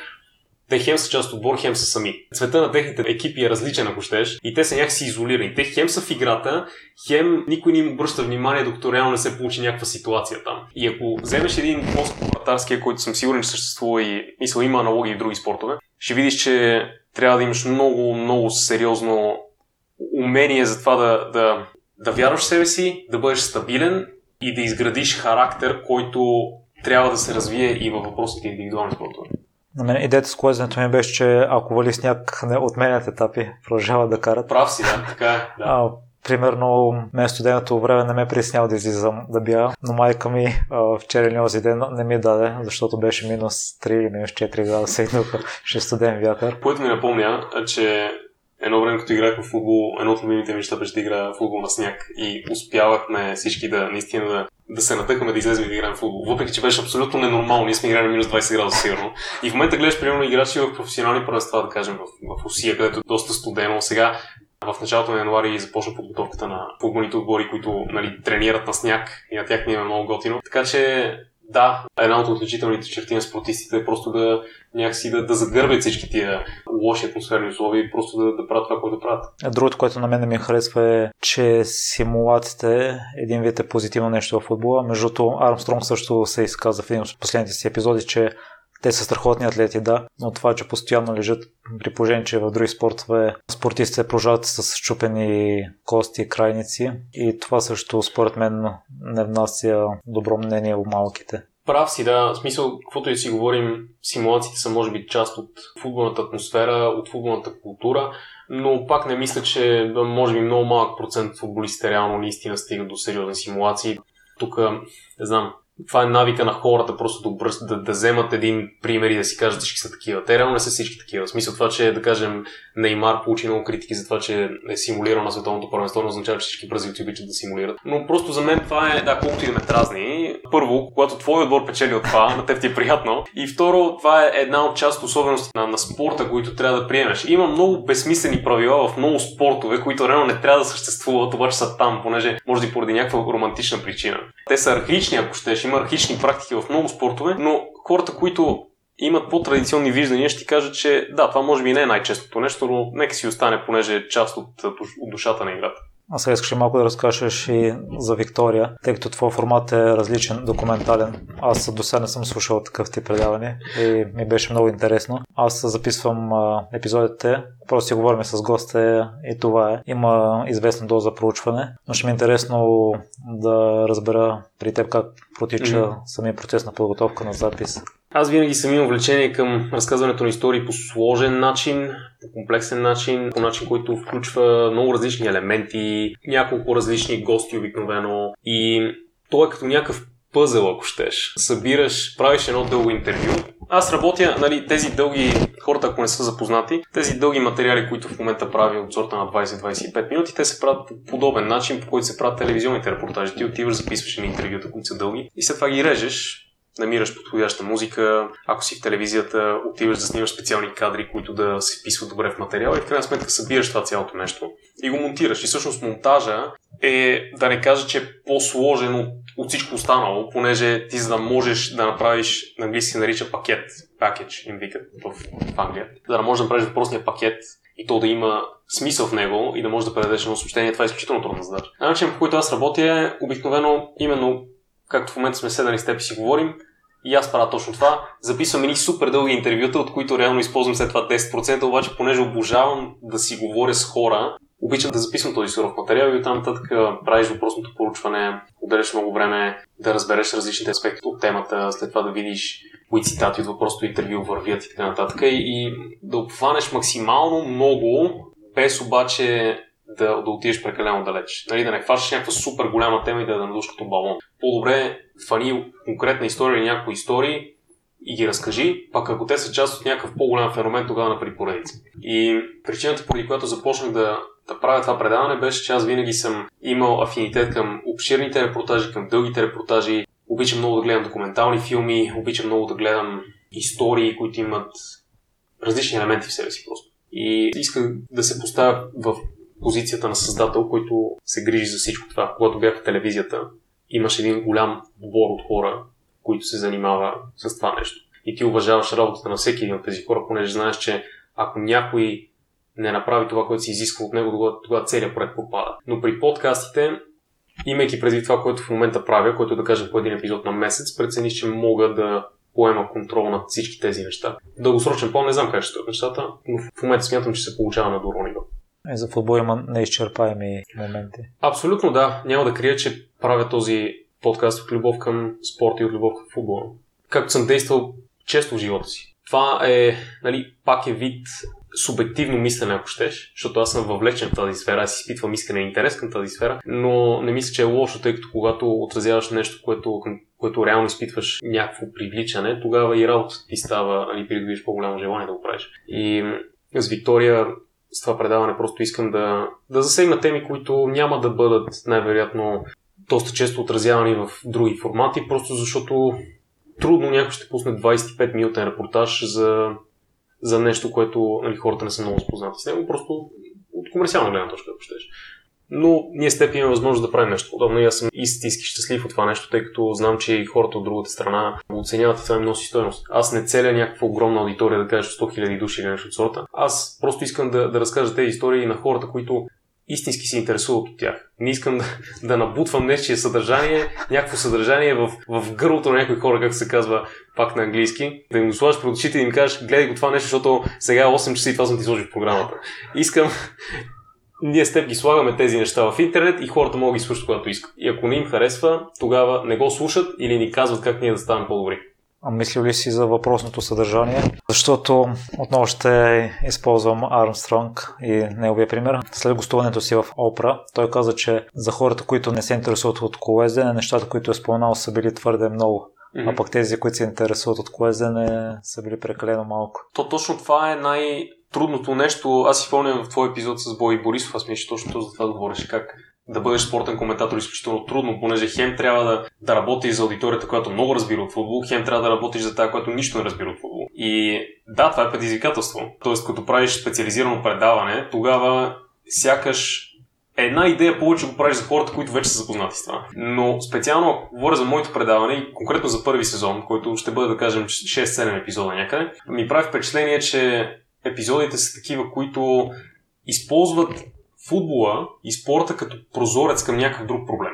те хем са част от отбор, хем са сами. Цвета на техните екипи е различен, ако щеш, и те са някакси изолирани. Те хем са в играта, хем никой не им обръща внимание, докато реално не се получи някаква ситуация там. И ако вземеш един пост вратарския, който съм сигурен, че съществува и мисля, има аналогии в други спортове, ще видиш, че трябва да имаш много, много сериозно умение за това да, да, да вярваш в себе си, да бъдеш стабилен и да изградиш характер, който трябва да се развие и във въпросите индивидуални спортове. На мен идеята с колезенето ми беше, че ако вали сняг, не отменят етапи, продължават да карат. Прав си, да, така е. Да. А, примерно, мен студентното време не ме приснял да излизам да бия, но майка ми а, вчера или този ден не ми даде, защото беше минус 3 или минус 4 градуса и духа, ще студен вятър. Което ми напомня, че едно време, като играх в футбол, едно от любимите ми неща беше да игра футбол на сняг и успявахме всички да наистина да, да се натъкаме да излезем и да играем футбол. Въпреки, че беше абсолютно ненормално, ние сме играли минус 20 градуса сигурно. И в момента гледаш, примерно, играчи в професионални първенства, да кажем, в, в Русия, където е доста студено. Сега в началото на януари започна подготовката на футболните отбори, които нали, тренират на сняг и на тях ни е много готино. Така че да, една от отличителните черти на спортистите е просто да някакси да, да загърбят всички тия лоши атмосферни условия и просто да, да правят това, което правят. Другото, което на мен ми харесва е, че симулациите един вид е позитивно нещо в футбола. Между Армстронг също се изказа в един от последните си епизоди, че те са страхотни атлети, да, но това, че постоянно лежат при положение, че в други спортове спортистите продължават с чупени кости и крайници и това също според мен не внася добро мнение у малките. Прав си, да. В смисъл, каквото и си говорим, симулациите са може би част от футболната атмосфера, от футболната култура, но пак не мисля, че може би много малък процент футболистите реално наистина стигат до сериозни симулации. Тук, не знам, това е навика на хората просто да, да, да вземат един пример и да си кажат всички са такива. Те реално не са всички такива. В смисъл това, че да кажем Неймар получи много критики за това, че е симулирал на световното първенство, не означава, че всички бразилци обичат да симулират. Но просто за мен това е, да, колкото и да ме дразни. Първо, когато твой отбор печели от това, на теб ти е приятно. И второ, това е една от част особености на, на спорта, които трябва да приемеш. Има много безсмислени правила в много спортове, които реално не трябва да съществуват, обаче са там, понеже може да поради някаква романтична причина. Те са архаични, ако щеш, има архични практики в много спортове, но хората, които имат по-традиционни виждания, ще ти кажат, че да, това може би не е най-честото нещо, но нека си остане, понеже е част от, от душата на играта. А сега искаш малко да разкажеш и за Виктория, тъй като твой формат е различен, документален. Аз до сега не съм слушал такъв тип предаване и ми беше много интересно. Аз записвам а, епизодите, просто си говорим с госта и това е. Има известна доза проучване, но ще ми е интересно да разбера при теб как протича mm-hmm. самия процес на подготовка на запис. Аз винаги съм имал влечение към разказването на истории по сложен начин, по комплексен начин, по начин, който включва много различни елементи, няколко различни гости обикновено и то е като някакъв пъзел, ако щеш. Събираш, правиш едно дълго интервю. Аз работя, нали, тези дълги, хората ако не са запознати, тези дълги материали, които в момента прави от сорта на 20-25 минути, те се правят по подобен начин, по който се правят телевизионните репортажи. Ти отиваш, записваш едни интервюта, които са дълги и след това ги режеш, намираш подходяща музика, ако си в телевизията, отиваш да снимаш специални кадри, които да се вписват добре в материала и в крайна сметка събираш това цялото нещо и го монтираш. И всъщност монтажа е, да не кажа, че е по-сложен от, от всичко останало, понеже ти за да можеш да направиш, на английски се нарича пакет, package им викат в, в Англия, за да можеш да направиш въпросния пакет и то да има смисъл в него и да можеш да предадеш едно съобщение, това е изключително трудна задача. Начин, по който аз работя е обикновено именно, както в момента сме седнали с теб и си говорим, и аз правя точно това. Записвам едни супер дълги интервюта, от които реално използвам след това 10%, обаче понеже обожавам да си говоря с хора, обичам да записвам този суров материал и оттам нататък правиш въпросното поручване, отделяш много време да разбереш различните аспекти от темата, след това да видиш кои цитати от въпросното интервю вървят и така нататък и да обхванеш максимално много, без обаче да, да отидеш прекалено далеч. Нали, да не хващаш някаква супер голяма тема и да надуш като балон. По-добре фани конкретна история или някои истории и ги разкажи, пак ако те са част от някакъв по-голям феномен, тогава направи поредица. И причината, поради която започнах да, да правя това предаване, беше, че аз винаги съм имал афинитет към обширните репортажи, към дългите репортажи. Обичам много да гледам документални филми, обичам много да гледам истории, които имат различни елементи в себе си просто. И исках да се поставя в позицията на създател, който се грижи за всичко това. Когато бях в телевизията, имаш един голям отбор от хора, които се занимава с това нещо. И ти уважаваш работата на всеки един от тези хора, понеже знаеш, че ако някой не направи това, което се изисква от него, тогава, тогава целият проект попада. Но при подкастите, имайки предвид това, което в момента правя, което да кажем по един епизод на месец, прецениш, че мога да поема контрол над всички тези неща. Дългосрочен план не знам как ще стоят нещата, но в момента смятам, че се получава на добро ниво. И за футбол има неизчерпаеми моменти. Абсолютно да. Няма да крия, че правя този подкаст от любов към спорта и от любов към футбола. Както съм действал често в живота си. Това е, нали, пак е вид субективно мислене, ако щеш, защото аз съм въвлечен в тази сфера, аз изпитвам искане интерес към тази сфера, но не мисля, че е лошо, тъй като когато отразяваш нещо, което, към което реално изпитваш някакво привличане, тогава и работата ти става, нали, придобиш по-голямо желание да го правиш. И с Виктория с това предаване просто искам да, да засегна теми, които няма да бъдат най-вероятно доста често отразявани в други формати, просто защото трудно някой ще пусне 25 минутен репортаж за, за нещо, което нали, хората не са много спознати с него, просто от комерциална гледна точка, ако щеш но ние с теб имаме възможност да правим нещо подобно и аз съм истински щастлив от това нещо, тъй като знам, че и хората от другата страна оценяват и това ми носи стоеност. Аз не целя някаква огромна аудитория да кажа 100 000 души или нещо от сорта. Аз просто искам да, да разкажа тези истории на хората, които истински се интересуват от тях. Не искам да, да набутвам нечие съдържание, някакво съдържание в, в гърлото на някои хора, както се казва пак на английски, да им го сложиш пред очите и им кажеш, гледай го това нещо, защото сега е 8 часа и това съм ти сложил в програмата. Искам, ние с теб ги слагаме тези неща в интернет и хората могат да ги слушат когато искат. И ако не им харесва, тогава не го слушат или ни казват как ние да станем по-добри. А мислил ли си за въпросното съдържание? Защото отново ще използвам Армстронг и неговия пример. След гостуването си в Опра, той каза, че за хората, които не се интересуват от колездене, нещата, които е споменал, са били твърде много. Mm-hmm. А пък тези, които се интересуват от колездене, са били прекалено малко. То точно това е най- трудното нещо, аз си спомням в твой епизод с Бой Борисов, аз мисля, точно за това говориш, как да бъдеш спортен коментатор е изключително трудно, понеже хем трябва да, да работиш за аудиторията, която много разбира от футбол, хем трябва да работиш за тази, която нищо не разбира от футбол. И да, това е предизвикателство. Тоест, като правиш специализирано предаване, тогава сякаш една идея повече го правиш за хората, които вече са запознати с това. Но специално, ако говоря за моето предаване и конкретно за първи сезон, който ще бъде, да кажем, 6-7 епизода някъде, ми прави впечатление, че епизодите са такива, които използват футбола и спорта като прозорец към някакъв друг проблем.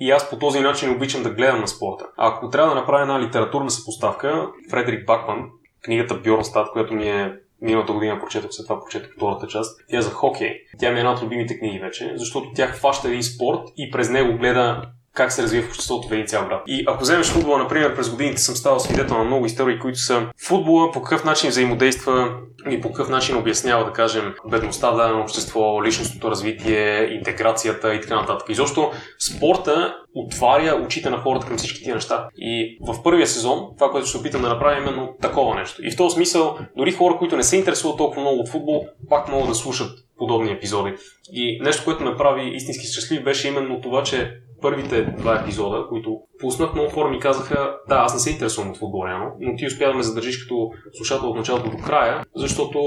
И аз по този начин обичам да гледам на спорта. А ако трябва да направя една литературна съпоставка, Фредерик Бакман, книгата Бьорнстад, която ми е миналата година прочетох, след това прочетох втората част. Тя е за хокей. Тя ми е една от любимите книги вече, защото тя хваща един спорт и през него гледа как се развива в обществото в един цял град. И ако вземеш футбола, например, през годините съм ставал свидетел на много истории, които са футбола по какъв начин взаимодейства и по какъв начин обяснява, да кажем, бедността в дадено общество, личностното развитие, интеграцията и така нататък. И защо спорта отваря очите на хората към всички тия неща. И в първия сезон, това, което ще опитам да направя, е именно такова нещо. И в този смисъл, дори хора, които не се интересуват толкова много от футбол, пак могат да слушат подобни епизоди. И нещо, което ме прави истински щастлив, беше именно това, че първите два епизода, които пуснах, много хора ми казаха, да, аз не се интересувам от футбол, реално, но ти успя да ме задържиш като слушател от началото до края, защото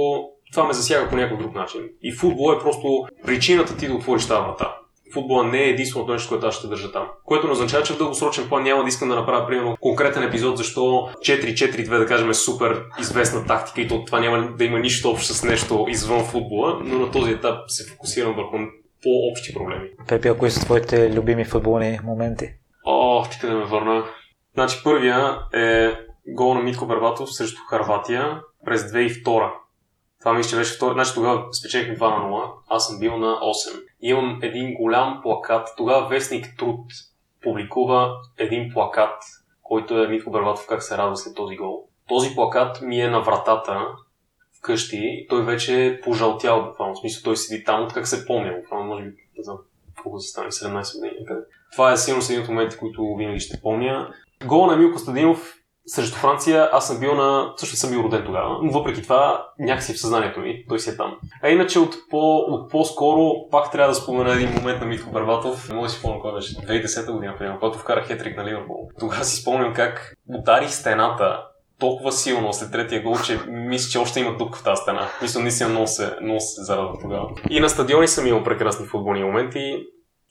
това ме засяга по някакъв друг начин. И футбол е просто причината ти да отвориш тази врата. футбола не е единственото нещо, което аз ще държа там. Което не означава, че в дългосрочен план няма да искам да направя, примерно, конкретен епизод, защо 4-4-2, да кажем, е супер известна тактика и то това няма да има нищо общо с нещо извън футбола, но на този етап се фокусирам върху по-общи проблеми. Пепи, а кои са твоите любими футболни моменти? О, ти къде ме върна. Значи първия е гол на Митко Барбатов срещу Харватия през 2002. Това мисля, че беше втори. Значи тогава спечелихме 2 на 0. Аз съм бил на 8. И имам един голям плакат. Тогава Вестник Труд публикува един плакат, който е Митко Барбатов как се радва след този гол. Този плакат ми е на вратата вкъщи. Той вече е пожълтял буквално. В смисъл той седи там, от как се помня. Буквално, може би, не знам, колко се стане, 17 години. Това е силно един от моментите, които винаги ще помня. Гол на Милко Стадинов срещу Франция аз съм бил на... Също съм бил роден тогава, но въпреки това някакси в съзнанието ми, той си е там. А иначе от, по, от по-скоро пак трябва да спомена един момент на Митко Барбатов. Не мога да си спомня кой беше. 2010 година, примерно, когато вкарах хетрик на Ливърпул. Тогава си спомням как ударих стената толкова силно след третия гол, че мисля, че още има дупка в тази стена. Мисля, наистина много се, се зарадвам тогава. И на стадиони съм имал прекрасни футболни моменти.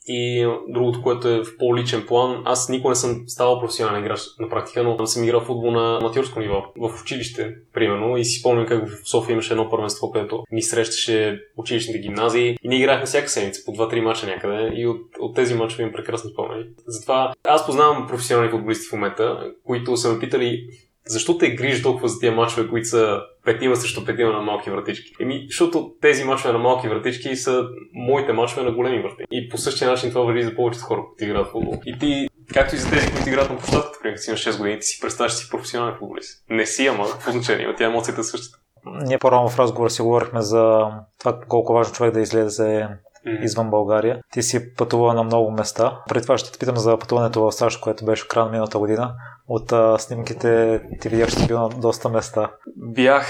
И другото, което е в по-личен план, аз никога не съм ставал професионален играч на практика, но съм играл футбол на аматьорско ниво, в училище, примерно. И си спомням как в София имаше едно първенство, където ни срещаше училищните гимназии и ние играхме всяка седмица по 2-3 мача някъде и от, от тези мачове имам прекрасни спомени. Затова аз познавам професионални футболисти в момента, които са ме питали защо те грижи толкова за тия мачове, които са петима срещу петима на малки вратички? Еми, защото тези мачове на малки вратички са моите мачове на големи врати. И по същия начин това върви за повечето хора, които играят в футбол. И ти, както и за тези, които играят на площадката, примерно, си на 6 години, ти си представяш, си професионален футболист. Не си, ама в значение, тя емоцията е същата. Ние по-рано в разговор си говорихме за това колко важно човек да излезе извън България. Ти си пътувал на много места. Преди това ще те питам за пътуването в САЩ, което беше края на миналата година. От а, снимките ти видях, че си бил на доста места. Бях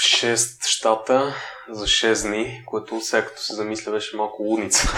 в 6 щата за 6 дни, което сега като се замисля беше малко лудница.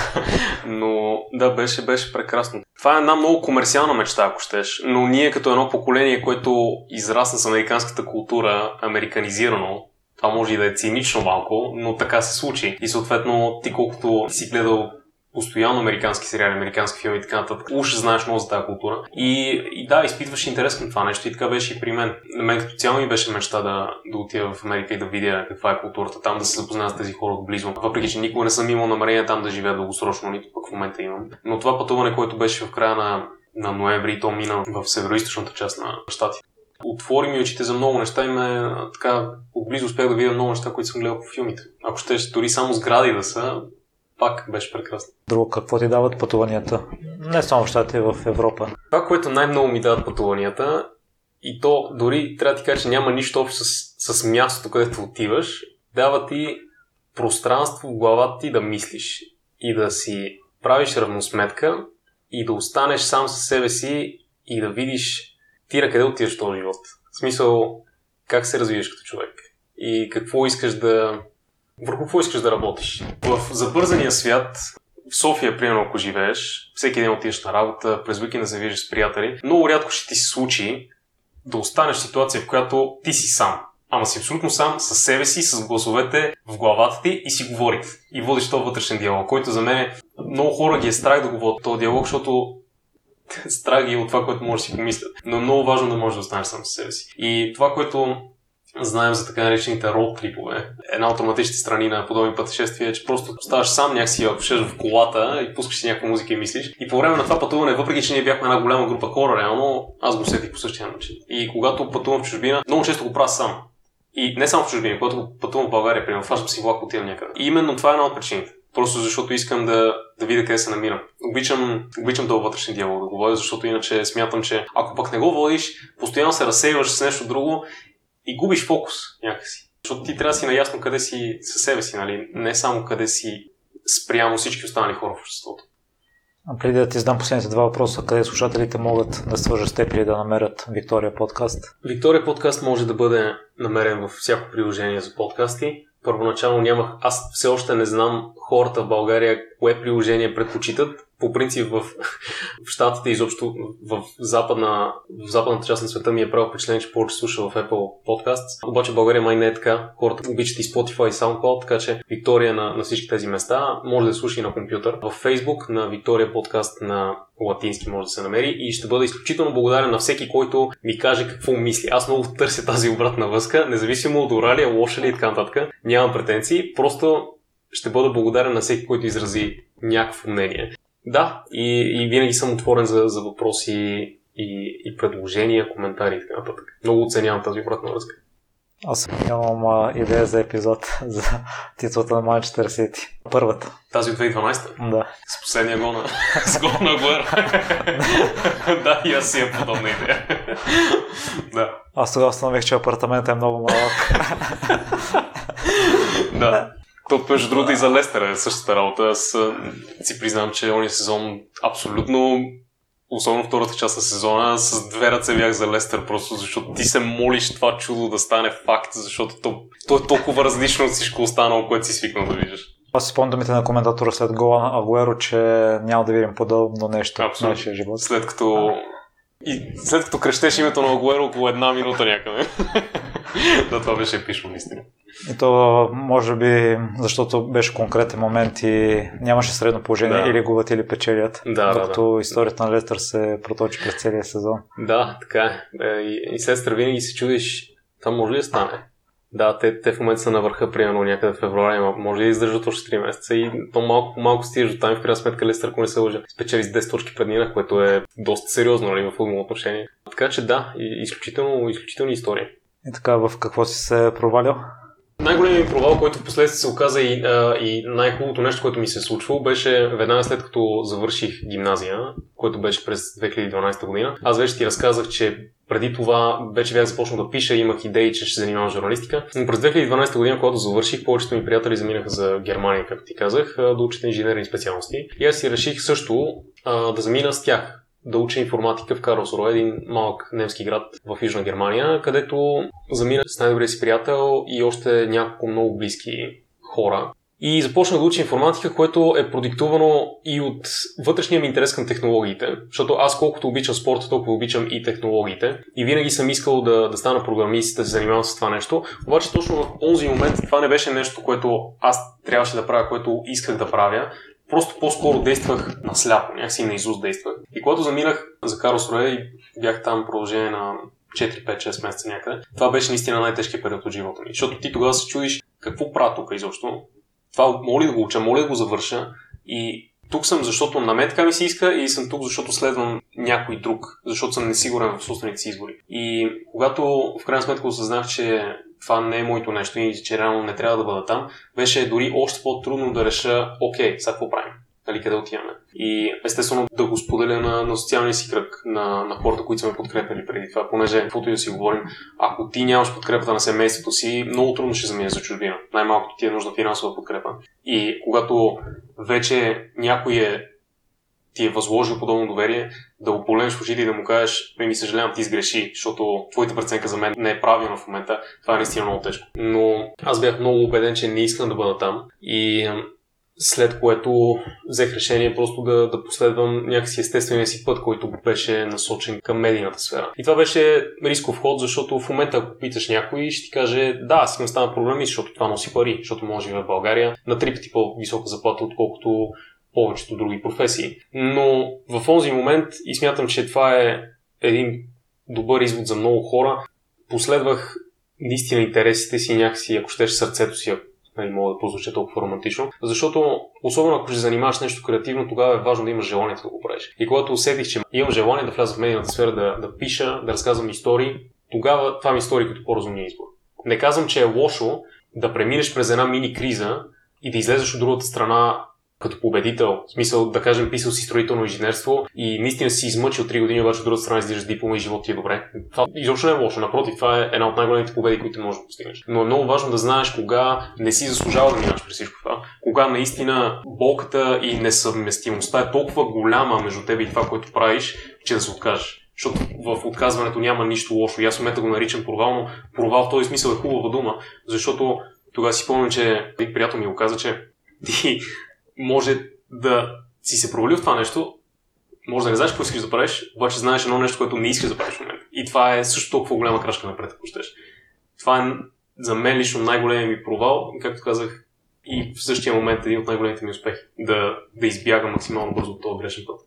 но да, беше, беше прекрасно. Това е една много комерциална мечта, ако щеш. Но ние като едно поколение, което израсна с американската култура, американизирано, това може и да е цинично малко, но така се случи. И съответно, ти колкото си гледал постоянно американски сериали, американски филми и така нататък. Уж знаеш много за тази култура. И, и да, изпитваш интерес към това нещо и така беше и при мен. На мен като цяло ми беше мечта да, да отида в Америка и да видя каква е културата там, да се запозная с тези хора отблизо. Въпреки, че никога не съм имал намерение там да живея дългосрочно, нито пък в момента имам. Но това пътуване, което беше в края на, на ноември, то мина в северо част на щатите отвори ми очите за много неща и ме така отблизо успях да видя много неща, които съм гледал по филмите. Ако ще дори само сгради да са, пак беше прекрасно. Друго, какво ти дават пътуванията? Не само в щатите, в Европа. Това, което най-много ми дават пътуванията, и то дори трябва да ти кажа, че няма нищо общо с, с мястото, където отиваш, дава ти пространство в главата ти да мислиш и да си правиш равносметка и да останеш сам със себе си и да видиш ти на къде отиваш в този живот? В смисъл, как се развиваш като човек? И какво искаш да... Върху какво искаш да работиш? В забързания свят, в София, примерно, ако живееш, всеки ден отиваш на работа, през уикенда се виждаш с приятели, много рядко ще ти се случи да останеш в ситуация, в която ти си сам. Ама си абсолютно сам със себе си, с гласовете в главата ти и си говорите. И водиш този вътрешен диалог, който за мен е... Много хора ги е страх да го този диалог, защото страги от това, което може да си помислят. Но е много важно да можеш да останеш сам със себе си. И това, което знаем за така наречените род трипове. Една от автоматичните страни на подобни пътешествия е, че просто ставаш сам някакси, ако шеш в колата и пускаш си някаква музика и мислиш. И по време на това пътуване, въпреки че ние бяхме една голяма група хора, реално, аз го усетих по същия начин. И когато пътувам в чужбина, много често го правя сам. И не само в чужбина, когато пътувам в България, примерно, фащам си влак, отивам някъде. И именно това е една от причините. Просто защото искам да, да видя къде се намирам. Обичам, обичам да вътрешен диалог да говоря, защото иначе смятам, че ако пък не го водиш, постоянно се разсейваш с нещо друго и губиш фокус някакси. Защото ти трябва да си наясно къде си със себе си, нали? Не само къде си спрямо всички останали хора в обществото. А преди да ти задам последните два въпроса, къде слушателите могат да свържат с теб или да намерят Виктория подкаст? Виктория подкаст може да бъде намерен във всяко приложение за подкасти първоначално нямах, аз все още не знам хората в България кое приложение предпочитат, по принцип в, в Штатите, изобщо в, западна, в западната част на света ми е правил впечатление, че повече слуша в Apple Podcasts. Обаче в България май не е така. Хората обичат и Spotify и SoundCloud, така че Виктория на, на всички тези места може да слуша и на компютър. В Facebook на Виктория подкаст на латински може да се намери и ще бъда изключително благодарен на всеки, който ми каже какво мисли. Аз много търся тази обратна връзка, независимо от оралия, лоша ли и така нататък. Нямам претенции, просто ще бъда благодарен на всеки, който изрази някакво мнение. Да, и, и винаги съм отворен за, за въпроси и, и предложения, коментари и така нататък. Много оценявам тази обратна връзка. Аз имам а, идея за епизод за титлата на Манчестър Сити. Първата. Тази от 2012? Да. С последния гол на, с гол на Гуер. да, и аз си имам подобна идея. да. Аз тогава установих, че апартаментът е много малък. да. То, между другото, и за Лестер е същата работа. Аз си признавам, че ония сезон абсолютно особено втората част на сезона, с две ръце бях за Лестър, просто защото ти се молиш това чудо да стане факт, защото то, то е толкова различно от всичко останало, което си свикнал да виждаш. Аз спомням думите на коментатора след гола на Агуеро, че няма да видим подобно нещо Абсолютно. в нашия живот. След като и след като крещеш името на Агуеро около една минута някъде. да, това беше епично, наистина. И то, може би, защото беше конкретен момент и нямаше средно положение, да. или губят, или печелят. Да, докато да, да. историята на Лестър се проточи през целия сезон. Да, така е. е и, и след винаги се чудиш, там може ли да стане? Да, те, те в момента са на върха, примерно някъде в февруари, може да издържат още 3 месеца и то малко малко стигаш до там в крайна сметка Лестър, ако не се лъжа, спечели с 10 точки преднина, което е доста сериозно нали, в футболно отношение. Така че да, изключително, изключителни истории. И така, в какво си се провалил? Най-големият провал, който в последствие се оказа и, а, и най-хубавото нещо, което ми се е случвало, беше веднага след като завърших гимназия, което беше през 2012 година. Аз вече ти разказах, че преди това вече бях започнал да пиша, имах идеи, че ще занимавам журналистика. Но през 2012 година, когато завърших, повечето ми приятели заминаха за Германия, както ти казах, да учат инженерни специалности. И аз си реших също а, да замина с тях да уча информатика в Карлсруе, един малък немски град в Южна Германия, където замина с най-добрия си приятел и още няколко много близки хора. И започнах да уча информатика, което е продиктувано и от вътрешния ми интерес към технологиите, защото аз колкото обичам спорта, толкова обичам и технологиите. И винаги съм искал да, да стана програмист, да се занимавам с това нещо. Обаче точно в този момент това не беше нещо, което аз трябваше да правя, което исках да правя, просто по-скоро действах насляпо, някакси наизуст действах. И когато заминах за Карлсруе и бях там в продължение на 4-5-6 месеца някъде, това беше наистина най-тежкият период от живота ми. Защото ти тогава се чудиш какво правя тук изобщо. Това моли да го уча, моля да го завърша и тук съм, защото на мен така ми се иска и съм тук, защото следвам някой друг, защото съм несигурен в собствените си избори. И когато в крайна сметка осъзнах, че това не е моето нещо и че реално не трябва да бъда там, беше дори още по-трудно да реша, окей, сега какво правим? Нали, къде отиваме? И естествено да го споделя на, на социалния си кръг, на, на хората, които са ме подкрепили преди това, понеже, каквото и да си говорим, ако ти нямаш подкрепата на семейството си, много трудно ще заминеш за чужбина. Най-малкото ти е нужна финансова подкрепа. И когато вече някой е ти е възложил подобно доверие, да го погледнеш в очите и да му кажеш, ми съжалявам, ти сгреши, защото твоята преценка за мен не е правилна в момента, това е наистина много тежко. Но аз бях много убеден, че не искам да бъда там и след което взех решение просто да, да последвам някакси естествения си път, който беше насочен към медийната сфера. И това беше рисков ход, защото в момента, ако питаш някой, ще ти каже, да, аз искам да стана програмист, защото това носи пари, защото може да в България на три пъти по-висока заплата, отколкото повечето други професии. Но в този момент, и смятам, че това е един добър извод за много хора, последвах наистина интересите си някакси, ако щеш сърцето си, нали, мога да прозвуча толкова романтично, защото особено ако ще занимаваш нещо креативно, тогава е важно да имаш желанието да го правиш. И когато усетих, че имам желание да вляза в медийната сфера, да, да пиша, да разказвам истории, тогава това ми история като по-разумния избор. Не казвам, че е лошо да преминеш през една мини криза и да излезеш от другата страна като победител. В смисъл, да кажем, писал си строително инженерство и наистина си измъчил 3 години, обаче от другата страна издържаш диплома и живот ти е добре. Това изобщо не е лошо. Напротив, това е една от най-големите победи, които можеш да постигнеш. Но е много важно да знаеш кога не си заслужава да минаш през всичко това. Кога наистина болката и несъвместимостта е толкова голяма между теб и това, което правиш, че да се откажеш защото в отказването няма нищо лошо. И аз момента го наричам провал, но провал в този смисъл е хубава дума, защото тогава си помня, че приятел ми го каза, че ти може да си се провалил в това нещо, може да не знаеш какво искаш да правиш, обаче знаеш едно нещо, което не искаш да правиш в момента. И това е също толкова голяма крачка напред, ако щеш. Това е за мен лично най-големият ми провал, както казах, и в същия момент един от най-големите ми успехи. Да, да избягам максимално бързо от този грешен път.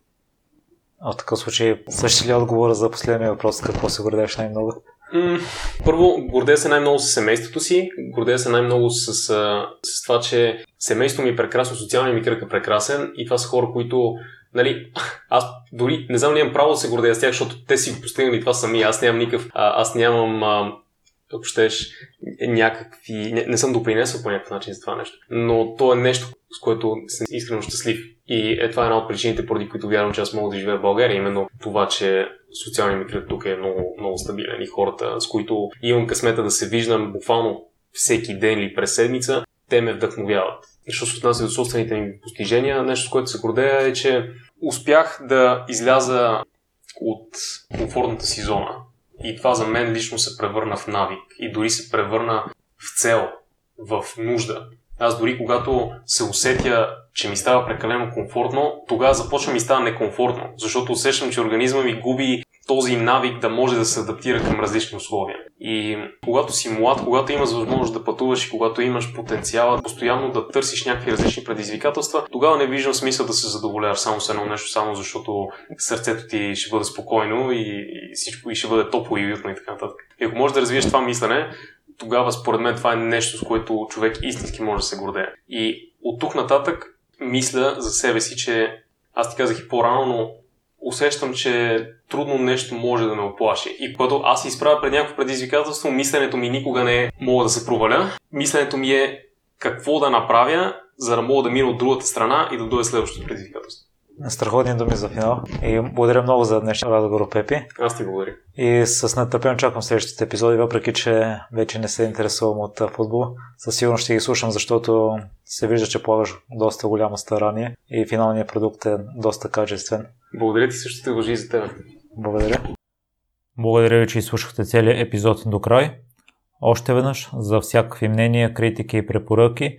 А в такъв случай, същи ли отговора за последния въпрос, какво се гордееш най-много? Първо, гордея се най-много с семейството си, гордея се най-много с, с, с това, че семейството ми е прекрасно, социалният ми кръг е прекрасен и това са хора, които Нали, аз дори не знам ли имам право да се гордея с тях, защото те си го постигнали това сами. Аз нямам никакъв. А, аз нямам. А, ако щеш, някакви... Не, не съм допринесъл по някакъв начин за това нещо. Но то е нещо, с което съм искрено щастлив. И е това е една от причините, поради които вярвам, че аз мога да живея в България. Именно това, че социалният ми кръг тук е много, много стабилен и хората, с които имам късмета да се виждам буквално всеки ден или през седмица, те ме вдъхновяват. Що се отнася до собствените ми постижения, нещо, с което се гордея е, че успях да изляза от комфортната си зона. И това за мен лично се превърна в навик. И дори се превърна в цел, в нужда. Аз дори когато се усетя, че ми става прекалено комфортно, тогава започва ми става некомфортно, защото усещам, че организма ми губи този навик да може да се адаптира към различни условия. И когато си млад, когато имаш възможност да пътуваш и когато имаш потенциала постоянно да търсиш някакви различни предизвикателства, тогава не виждам смисъл да се задоволяваш само с едно нещо, само защото сърцето ти ще бъде спокойно и, и всичко и ще бъде топло и уютно и така нататък. И ако можеш да развиеш това мислене, тогава според мен това е нещо, с което човек истински може да се гордее. И от тук нататък мисля за себе си, че аз ти казах и по-рано, но усещам, че трудно нещо може да ме оплаши. И когато аз се изправя пред някакво предизвикателство, мисленето ми никога не е мога да се проваля. Мисленето ми е какво да направя, за да мога да мина от другата страна и да дойде следващото предизвикателство. Страхотни думи за финал. И благодаря много за днешния разговор, Пепи. Аз ти благодаря. И с нетърпение очаквам следващите епизоди, въпреки че вече не се интересувам от футбол. Със сигурност ще ги слушам, защото се вижда, че полагаш доста голямо старание и финалният продукт е доста качествен. Благодаря ти също те въжи за теб. Благодаря. Благодаря ви, че изслушахте целият епизод до край. Още веднъж, за всякакви мнения, критики и препоръки,